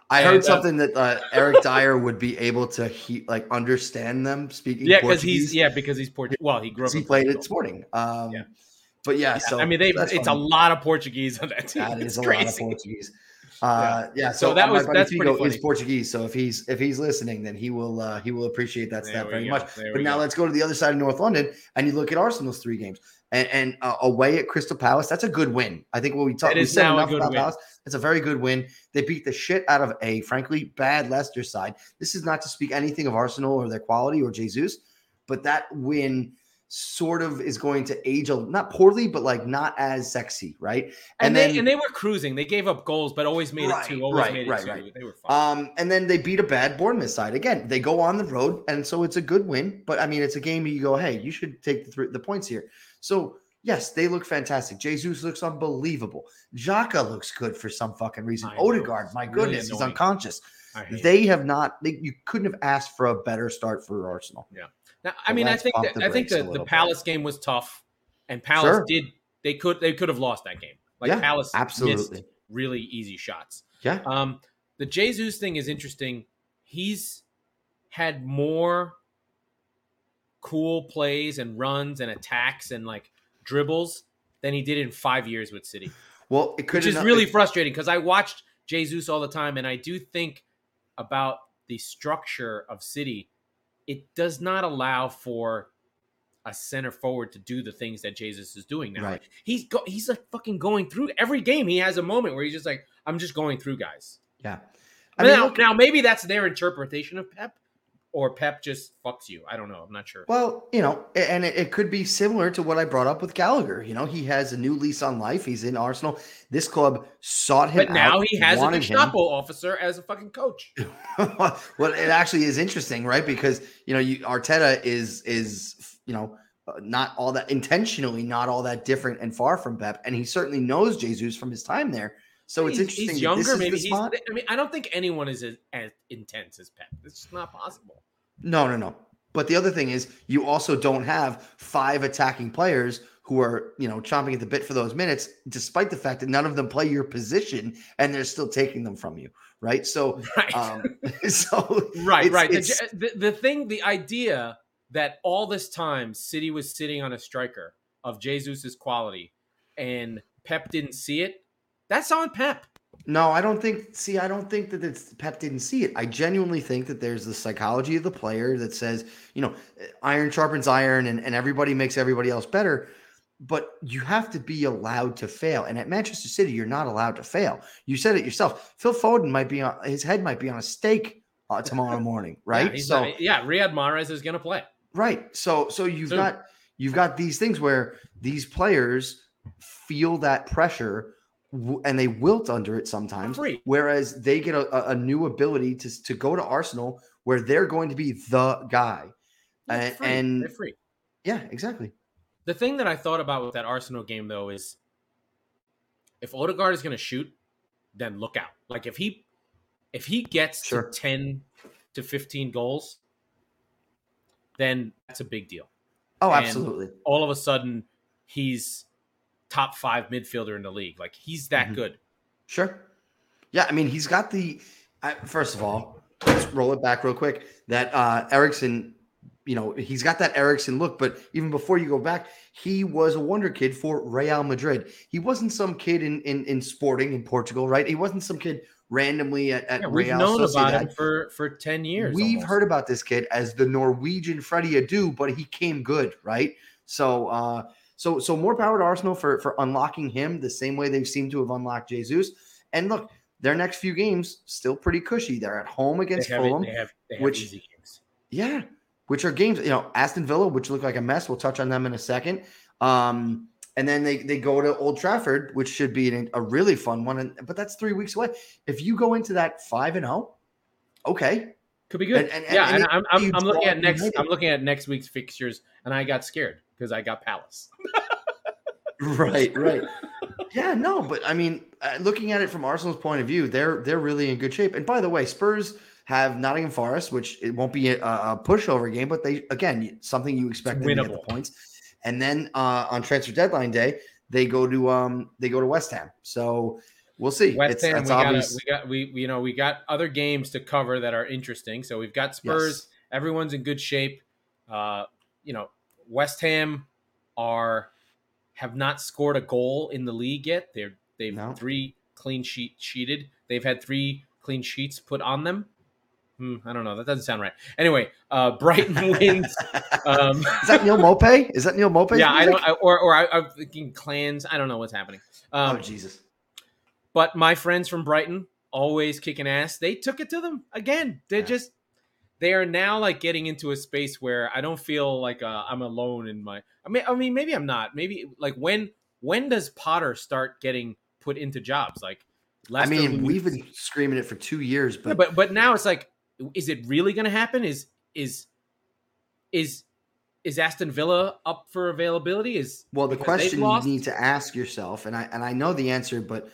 I heard something that uh, Eric Dier would be able to he, like understand them speaking. Yeah, because he's yeah because he's Portuguese. Well, he grew up. he in played Portugal. at Sporting. Um, Yeah. But yeah, so I mean, they it's funny. a lot of Portuguese on that team. That It's is a lot of Portuguese. Uh, yeah. So so, that was- that's pretty Figo is funny. Portuguese. So if he's if he's listening, then he will uh, he will appreciate that There stat very go. much. There But now go. let's go to the other side of North London, and you look at Arsenal's three games, and, and uh, away at Crystal Palace. That's a good win. I think what we talked we is now a enough good about win. Palace. It's a very good win. They beat the shit out of a frankly bad Leicester side. This is not to speak anything of Arsenal or their quality or Jesus, but that win sort of is going to age a not poorly, but like not as sexy, right? And, And they and they were cruising. They gave up goals, but always made Right, it two. Always right, made it right, two. right. They were fine. Um, and then they beat a bad Bournemouth side. Again, they go on the road, and so it's a good win. But I mean, it's a game you go, hey, you should take the, three, the points here. So yes, they look fantastic. Jesus looks unbelievable. Xhaka looks good for some fucking reason. I know. Odegaard, my Really goodness, he's unconscious. They have not. They, you couldn't have asked for a better start for Arsenal. Yeah. Now, I So mean, I think that, I think the, the little bit. Palace game was tough, and Palace Sure. did they could they could have lost that game. Like Yeah, Palace absolutely. missed really easy shots. Yeah, Um, the Jesus thing is interesting. He's had more cool plays and runs and attacks and like dribbles than he did in five years with City, well, it could which is really frustrating because I watched Jesus all the time, and I do think about the structure of City. It does not allow for a center forward to do the things that Jesus is doing now. Right. He's go- he's like fucking going through every game. He has a moment where he's just like, I'm just going through guys. Yeah. I mean, now, look, now maybe that's their interpretation of Pep, or Pep just fucks you. I don't know. I'm not sure. Well, you know, and it, it could be similar to what I brought up with Gallagher. You know, he has a new lease on life. He's in Arsenal. This club sought him But now out, he has a. Gestapo officer as a fucking coach. [LAUGHS] well, it actually is interesting, right? Because you know, you Arteta is is you know uh, not all that intentionally not all that different and far from Pep, and he certainly knows Jesus from his time there. So it's He's- interesting. He's younger. maybe he's. I mean, I don't think anyone is as, as intense as Pep. It's just not possible. No, no, no. But the other thing is, you also don't have five attacking players who are, you know, chomping at the bit for those minutes, despite the fact that none of them play your position and they're still taking them from you, right? So, [LAUGHS] Right. um, [LAUGHS] so right. it's- right. The, it's- the, the thing, the idea that all this time City was sitting on a striker of Jesus's quality, and Pep didn't see it. That's on Pep. No, I don't think. See, I don't think that it's Pep didn't see it. I genuinely think that there's the psychology of the player that says, you know, iron sharpens iron, and, and everybody makes everybody else better. But you have to be allowed to fail. And at Manchester City, you're not allowed to fail. You said it yourself. Phil Foden might be on his head might be on a stake uh, tomorrow [LAUGHS] morning, right? Yeah, so not, yeah, Riyad Mahrez is going to play. Right. So so you've Soon. got you've got these things where these players feel that pressure and they wilt under it sometimes. Free. Whereas they get a, a- new ability to to go to Arsenal where they're going to be the guy. They're And, free. and They're free. yeah, exactly. The thing that I thought about with that Arsenal game though is if Odegaard is going to shoot, then look out. Like if he if he gets Sure. to 10 to 15 goals, then that's a big deal. Oh, And- absolutely. All of a sudden he's top 5 midfielder in the league. Like he's that Mhm. good. Sure. Yeah, I mean, he's got the. I, first of all, let's roll it back real quick. That uh Ericsson, you know, he's got that Ericsson look. But even before you go back, he was a wonder kid for Real Madrid. He wasn't some kid in in, in Sporting in Portugal, right? He wasn't some kid randomly at, at Yeah, we've Real known about him for for 10 years. We've almost. heard about this kid as the Norwegian Freddie Adu, but he came good, right? So, uh, so, so more power to Arsenal for for unlocking him the same way they seem to have unlocked Jesus. And look, their next few games still pretty cushy. They're at home against Fulham, they have, they have which- easy games. yeah, which are games. You know, Aston Villa, which look like a mess. We'll touch on them in a second. Um, and then they they go to Old Trafford, which should be an, a really fun one. And, but that's three weeks away. If you go into that five and zero, okay, Could be good. And- and- yeah, and I'm, I'm, I'm looking at next. I'm looking at next week's fixtures, and I got scared because I got Palace. [LAUGHS] Right, right. [LAUGHS] yeah, no, but I mean, uh, looking at it from Arsenal's point of view, they're they're really in good shape. And by the way, Spurs have Nottingham Forest, which it won't be a, a pushover game, but they again something you expect them to get the points. And then uh, on transfer deadline day, they go to um they go to West Ham. So we'll see. West it's, Ham, it's we got, obvious. we got, we, you know, we got other games to cover that are interesting. So we've got Spurs. Everyone's in good shape. Uh, you know, West Ham are have not scored a goal in the league yet. They're they've No. three clean sheet sheeted. They've had three clean sheets put on them. Hmm, I don't know. That doesn't sound right. Anyway, uh, [LAUGHS] Brighton wins. Um, [LAUGHS] Is that Neal Maupay? Is that Neal Maupay? yeah, I don't. I, or or I, I'm thinking clans. I don't know what's happening. Um, oh Jesus! but my friends from Brighton always kicking ass. They took it to them again. They Yeah. just they are now like getting into a space where I don't feel like uh, I'm alone in my. I mean, I mean, maybe I'm not. Maybe like when when does Potter start getting put into jobs? Like, I mean, lose- we've been screaming it for two years, Yeah, but, but but now it's like, is it really going to happen? Is is is is Aston Villa up for availability? Is Well, the question you need to ask yourself, and I and I know the answer, but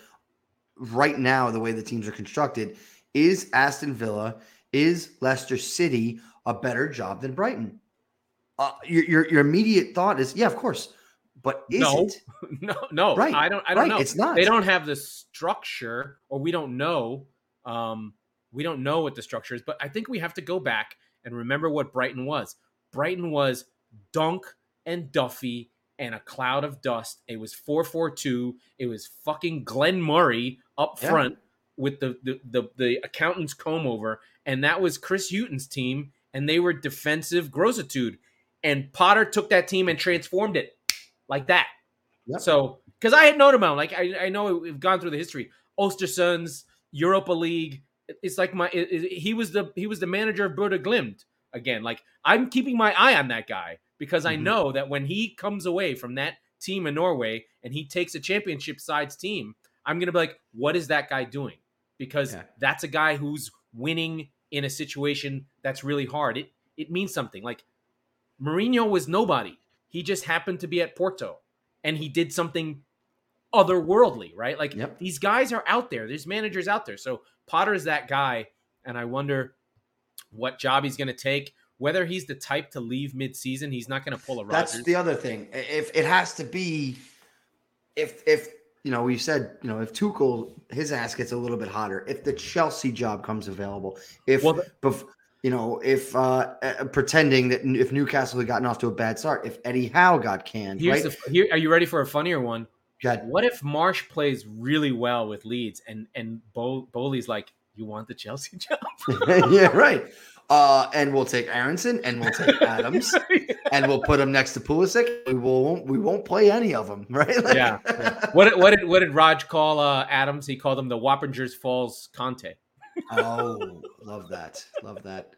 right now, the way the teams are constructed, is Aston Villa, is Leicester City a better job than Brighton? Uh, your, your your immediate thought is, yeah, of course, but is No. it [LAUGHS] no no Right, I don't I don't right? know. It's not. they don't have the structure or we don't know um we don't know what the structure is but i think we have to go back and remember what brighton was brighton was dunk and duffy and a cloud of dust it was 442 it was fucking glenn murray up Yeah. front with the, the the the accountant's comb over and that was chris Hughton's team and they were defensive grossitude and potter took that team and transformed it like that Yep. so, because I had known about, like I, I know we've gone through the history, Ostersunds, Europa League. It's like my it- it- he was the he was the manager of Bodo Glimt again. Like I'm keeping my eye on that guy because I Mhm. know that when he comes away from that team in Norway and he takes a championship sides team, I'm gonna be like, what is that guy doing? Because that's a guy who's winning in a situation that's really hard. It it means something. Like Mourinho was nobody. He just happened to be at Porto and he did something otherworldly, right? Like Yep. these guys are out there. There's managers out there. So Potter's that guy, and I wonder what job he's going to take. Whether he's the type to leave mid-season, he's not going to pull a Rodgers. That's the other thing. If it has to be, if if you know, we said you know, if Tuchel his ass gets a little bit hotter, if the Chelsea job comes available, if Well, bef- you know, if uh, uh, pretending that if Newcastle had gotten off to a bad start, if Eddie Howe got canned, right? the, here, are you ready for a funnier one? God. What if Marsch plays really well with Leeds and and Bo- Boehly's like, you want the Chelsea [LAUGHS] job? [LAUGHS] yeah, right. Uh, and we'll take Aaronson and we'll take [LAUGHS] Adams and we'll put him next to Pulisic. We won't we won't play any of them, [LAUGHS] right? Like- Yeah. What did- what did what did Raj call uh, Adams? He called him the Wappingers Falls Conte. oh, love that. Love that.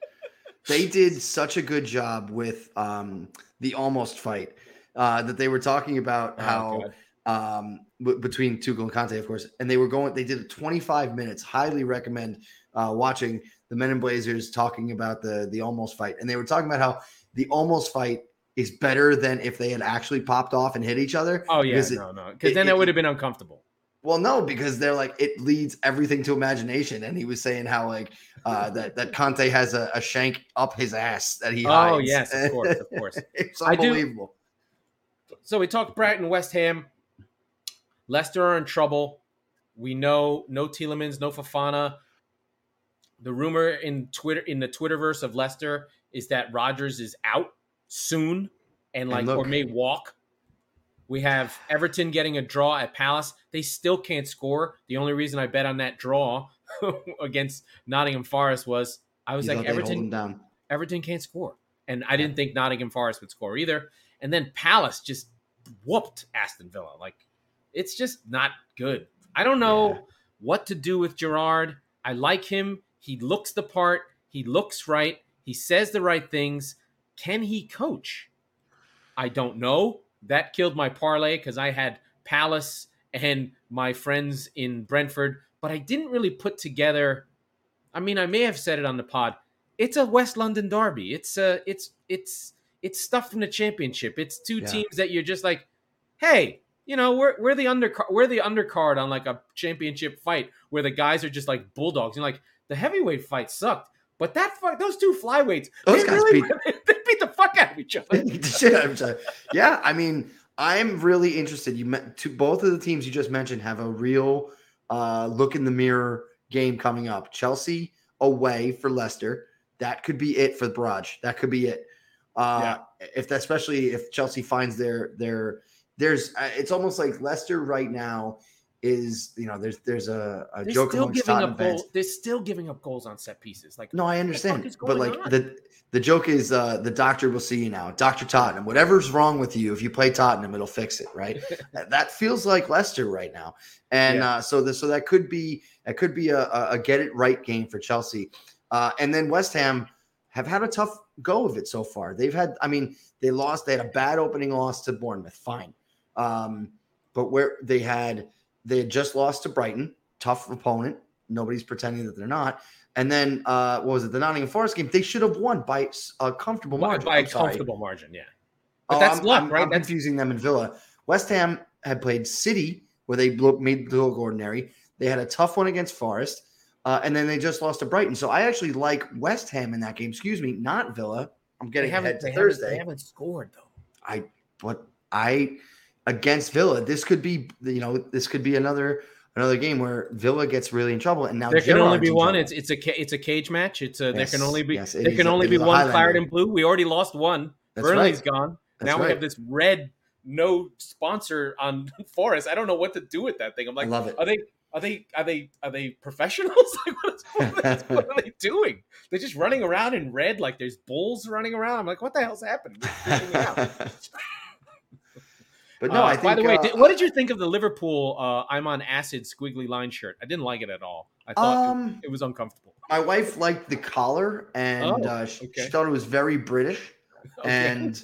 They did such a good job with um, the almost fight uh, that they were talking about Oh, how God. um, w- between Tuchel and Conte, of course, and they were going. They did 25 minutes. Highly recommend uh, watching the Men in Blazers talking about the the almost fight, and they were talking about how the almost fight is better than if they had actually popped off and hit each other. Oh yeah, it- no, no, because then it- it would have been uncomfortable. Well, no, because they're like it leads everything to imagination, and he was saying how like uh, [LAUGHS] that that Conte has a, a shank up his ass that he Oh hides. yes, of course, of course. [LAUGHS] it's I do- unbelievable. So we talked Brighton, West Ham. Leicester are in trouble. We know no Tielemans, no Fofana. The rumor in Twitter in the Twitterverse of Leicester is that Rodgers is out soon and like look- or may walk. We have Everton getting a draw at Palace. They still can't score. The only reason I bet on that draw [LAUGHS] against Nottingham Forest was I was like thought they'd hold Everton down. Everton can't score. And I didn't think Nottingham Forest would score either. And then Palace just whooped Aston Villa. Like, it's just not good. I don't know Yeah. what to do with Gerrard. I like him. He looks the part. He looks right. He says the right things. Can he coach? I don't know. That killed my parlay because I had Palace and my friends in Brentford, but I didn't really put together. I mean, I may have said it on the pod it's a West London derby. It's uh it's it's it's stuff from the championship. It's two Yeah. teams that you're just like, hey, you know, we're we're the undercard we're the undercard on like a championship fight where the guys are just like bulldogs. And like the heavyweight fight sucked, but that fight, those two flyweights, Those they guys really, beat- [LAUGHS] they beat the fuck out of each other. The [LAUGHS] shit out of each other. yeah, I mean, I'm really interested. You met to both of the teams you just mentioned have a real uh, look in the mirror game coming up. Chelsea away for Leicester. That could be it for the barrage. That could be it. Uh, If especially if Chelsea finds their their there's uh, it's almost like Leicester right now is you know there's there's a, a They're joke still amongst giving up. They're still giving up goals on set pieces. Like No, I understand, but like on? the the joke is uh, the doctor will see you now, Doctor Tottenham. Whatever's wrong with you, if you play Tottenham, it'll fix it, right? [LAUGHS] That- that feels like Leicester right now, and Yeah. uh, so the, so that could be that could be a, a, a get it right game for Chelsea, uh, and then West Ham have had a tough go of it so far. They've had, I mean, they lost. They had a bad opening loss to Bournemouth, fine, um, but where they had they had just lost to Brighton, tough opponent. Nobody's pretending that they're not. And then uh, what was it? The Nottingham Forest game. They should have won by a comfortable margin. by a comfortable margin, yeah. But Oh, that's I'm, luck, I'm- right? I'm That's- confusing them in Villa. West Ham had played City, where they made the look ordinary. They had a tough one against Forest, uh, and then they just lost to Brighton. So I actually like West Ham in that game. Excuse me, not Villa. I'm getting haven't, ahead to they, haven't, Thursday. they haven't scored though. I but I against Villa. This could be you know this could be another another game where Villa gets really in trouble, and now There can only be one. It's it's a it's a cage match. It's a Yes, there can only be yes, it can a- only be one Highlander. claret and blue. We already lost one. That's Burnley's right. gone. That's now we have this red no sponsor on [LAUGHS] Forest. I don't know what to do with that thing. I'm I like, love it. are they are they are they are they professionals? [LAUGHS] like what, is, what, are [LAUGHS] they, what are they doing? They're just running around in red like there's bulls running around. I'm like, what the hell's happening? It's freaking me out. But no, Uh, I think. by the way, uh, did, what did you think of the Liverpool uh, "I'm on acid" squiggly line shirt? I didn't like it at all. I thought it- um, it was uncomfortable. my wife liked the collar, and Oh, uh, she, she thought it was very British, [LAUGHS] Okay. and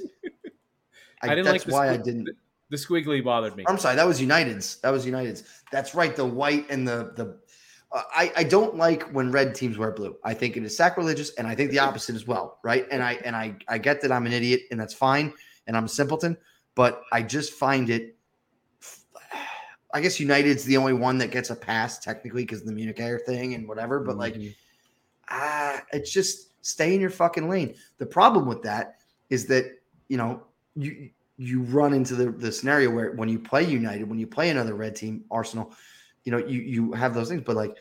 I, I didn't that's like why I didn't. the squiggly bothered me. I'm sorry, that was United's. That was United's. That's right. The white and the the. Uh, I I don't like when red teams wear blue. I think it is sacrilegious, and I think the opposite as well. Right? And I and I I get that I'm an idiot, and that's fine, and I'm a simpleton. But I just find it. I guess United's the only one that gets a pass technically because of the Munich Air thing and whatever. But like, Mhm. ah, it's just stay in your fucking lane. The problem with that is that you know you you run into the, the scenario where when you play United, when you play another red team, Arsenal, you know you you have those things, but like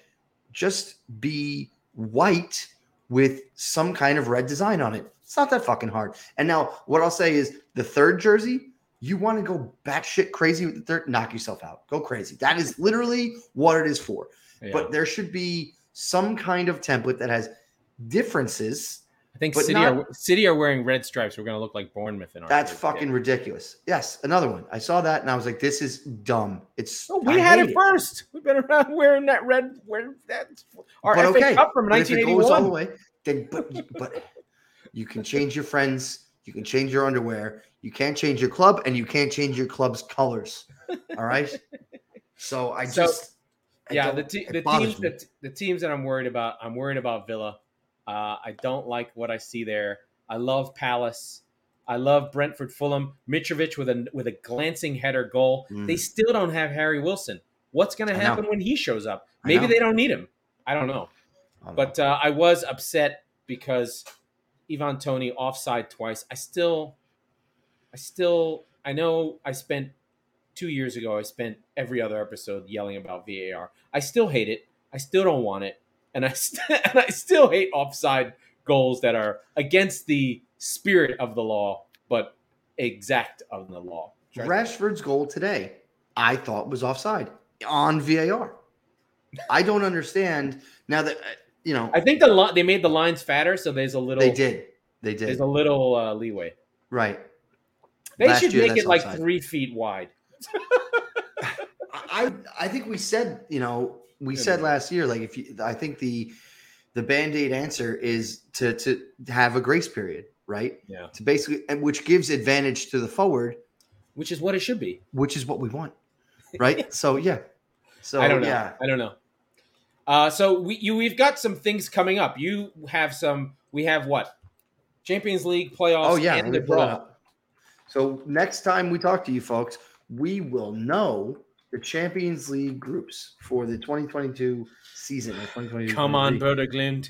just be white with some kind of red design on it. It's not that fucking hard. And now what I'll say is the third jersey, You want to go batshit crazy with the third, knock yourself out. Go crazy. That is literally what it is for. Yeah. But there should be some kind of template that has differences. I think City not- are City are wearing red stripes. We're gonna look like Bournemouth in our. That's fucking ridiculous. Yes, another one. I saw that and I was like, this is dumb. It's Oh, we I had hate it first. We've been around [LAUGHS] wearing that red. Wearing that. Our But FA okay, Cup from But if it goes all the 1981. way, then but but you can change your friends, you can change your underwear, you can't change your club, and you can't change your club's colors. All right. [LAUGHS] So I So, just I yeah, the te- the teams me. the, the teams that I'm worried about. I'm worried about Villa. Uh, I don't like what I see there. I love Palace. I love Brentford, Fulham, Mitrovic with a with a glancing header goal. Mm. They still don't have Harry Wilson. What's going to happen when he shows up? Maybe they don't need him. I don't know. I don't But uh, I was upset because Ivan Toney offside twice. I still, I still, I know I spent two years ago. I spent every other episode yelling about VAR. I still hate it. I still don't want it, and I st- [LAUGHS] and I still hate offside goals that are against the spirit of the law, but exact of the law. know. Rashford's goal today, I thought was offside on VAR. I don't understand now that you know I think the li- they made the lines fatter, so there's a little. they did. They did. There's a little uh, leeway. Right. They Last should year, make it like offside. three feet wide. I I think we said, you know, we said last year, like if you I think the the band-aid answer is to to have a grace period, right? Yeah. To basically and which gives advantage to the forward, which is what it should be. which is what we want. Right? [LAUGHS] so yeah. So I don't know. yeah. I don't know. Uh, so we you we've got some things coming up. You have some. We have what? Champions League playoffs. Oh yeah, let and the pull draw. up. So next time we talk to you folks, we will know the Champions League groups for the 2022 season. or 2022 Come on, 23. Berta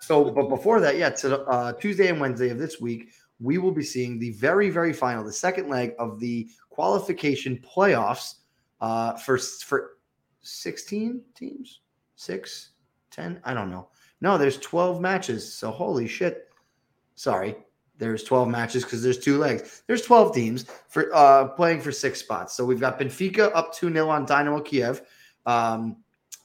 So, but before that, yeah, to uh, Tuesday and Wednesday of this week, we will be seeing the very, very final, the second leg of the qualification playoffs uh, for for 16 teams, six, 10, I don't know. No, there's 12 matches. So, holy shit. Sorry, there's 12 matches because there's two legs. There's 12 teams for uh, playing for six spots. So, we've got Benfica up 2 0 on Dynamo Kiev. Um,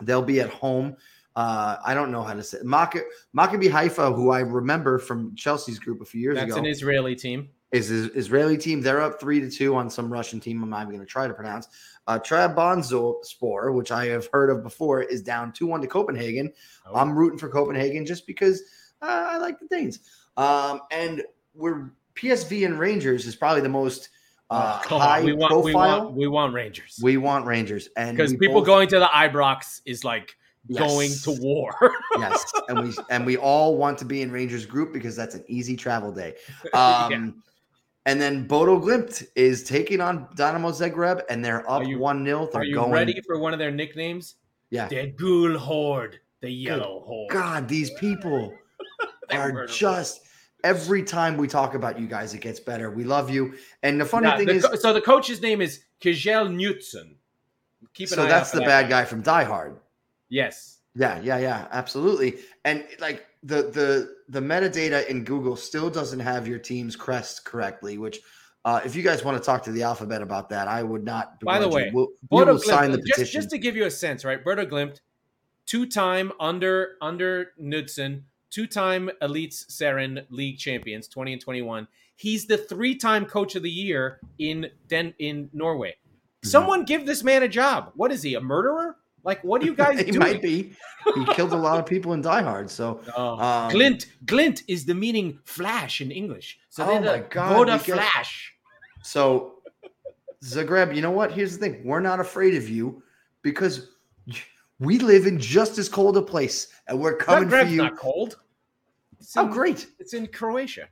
they'll be at home. Uh, I don't know how to say it. Maccabi Haifa, who I remember from Chelsea's group a few years That's ago, That's an Israeli team. Is Israeli team. They're up three to two on some Russian team. I'm not even going to try to pronounce. Uh, Trabzonspor, which I have heard of before, is down two one to Copenhagen. Oh. I'm rooting for Copenhagen just because uh, I like the Danes. Um, and we're PSV and Rangers is probably the most uh, Oh, high. We want, we profile. want we want Rangers We want Rangers, and because people both- going to the Ibrox is like going to war. [LAUGHS] yes, and we and we all want to be in Rangers group because that's an easy travel day. [LAUGHS] Um. And then Bodo Glimt is taking on Dynamo Zagreb, and they're up Are one 0 They're Are you going. ready for one of their nicknames? Yeah. The Ghoul Horde, the Yellow Horde. God, these people [LAUGHS] are just. Every time we talk about you guys, it gets better. We love you. And the funny Yeah, thing the is, so the coach's name is Kjell Knutsen. Keep an so that's the that bad guy from Die Hard. Yes. Yeah, yeah, yeah, absolutely. And like the the the metadata in Google still doesn't have your team's crest correctly, which uh, if you guys want to talk to the alphabet about that, I would not. By the you. way, we'll, we will sign the Glimt, just, petition. just to give you a sense, right? Bodo Glimt, two-time under under Knutsen, two-time Eliteserien League champions, 20 and 21. He's the three-time coach of the year in Den in Norway. Mm-hmm. Someone give this man a job. What is he? A murderer? Like, what do you [LAUGHS] guys think? he doing? might be. He killed a lot of people in Die Hard. So [LAUGHS] Oh. um, glint, glint is the meaning flash in English. So Oh they're my the God, Bodo we get- Flash. So, Zagreb, you know what? Here's the thing: we're not afraid of you because we live in just as cold a place, and we're coming for you. not cold. It's Oh, in- great! It's in Croatia.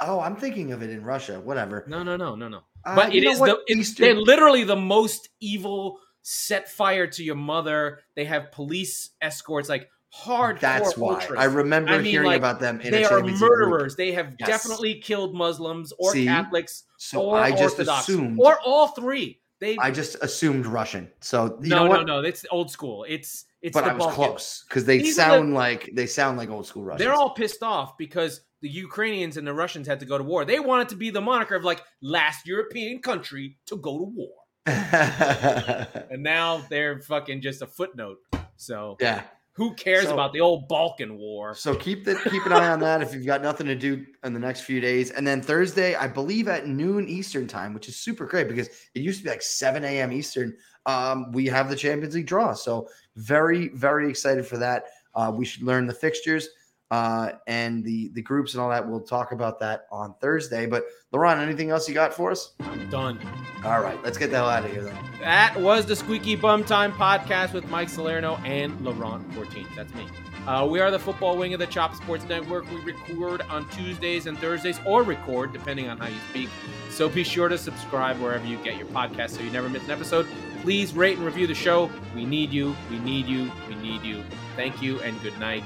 Oh, I'm thinking of it in Russia. Whatever. No, no, no, no, no. Uh, but you it know is what? the it's, they're literally the most evil. Set fire to your mother. They have police escorts, like hard. That's why I remember I mean, hearing like, about them. In They a are murderers. They have Yes. definitely killed Muslims or See? Catholics So or I just Orthodox assumed. or all three. They I just assumed Russian. So you no, no, no. It's old school. It's it's but the I was Balkans. close because they These sound like they sound like old school Russians. They're all pissed off because the Ukrainians and the Russians had to go to war. They wanted to be the moniker of like last European country to go to war. [LAUGHS] and now they're fucking just a footnote. So yeah. Who cares So- about the old Balkan War? So keep the keep an eye on that if you've got nothing to do in the next few days. And then Thursday, I believe at noon Eastern time, which is super great because it used to be like 7 a.m. Eastern. Um, we have the Champions League draw. So very, very excited for that. Uh, we should learn the fixtures uh, and the the groups and all that. We'll talk about that on Thursday. But Laurent, anything else you got for us? I'm done. All right, let's get the hell out of here then. That was the Squeaky Bum Time podcast with Mike Salerno and Laurent 14. That's me. Uh, we are the football wing of the Chop Sports Network. We record on Tuesdays and Thursdays, or record depending on how you speak. So be sure to subscribe wherever you get your podcast so you never miss an episode. Please rate and review the show. We need you. We need you. We need you. Thank you and good night.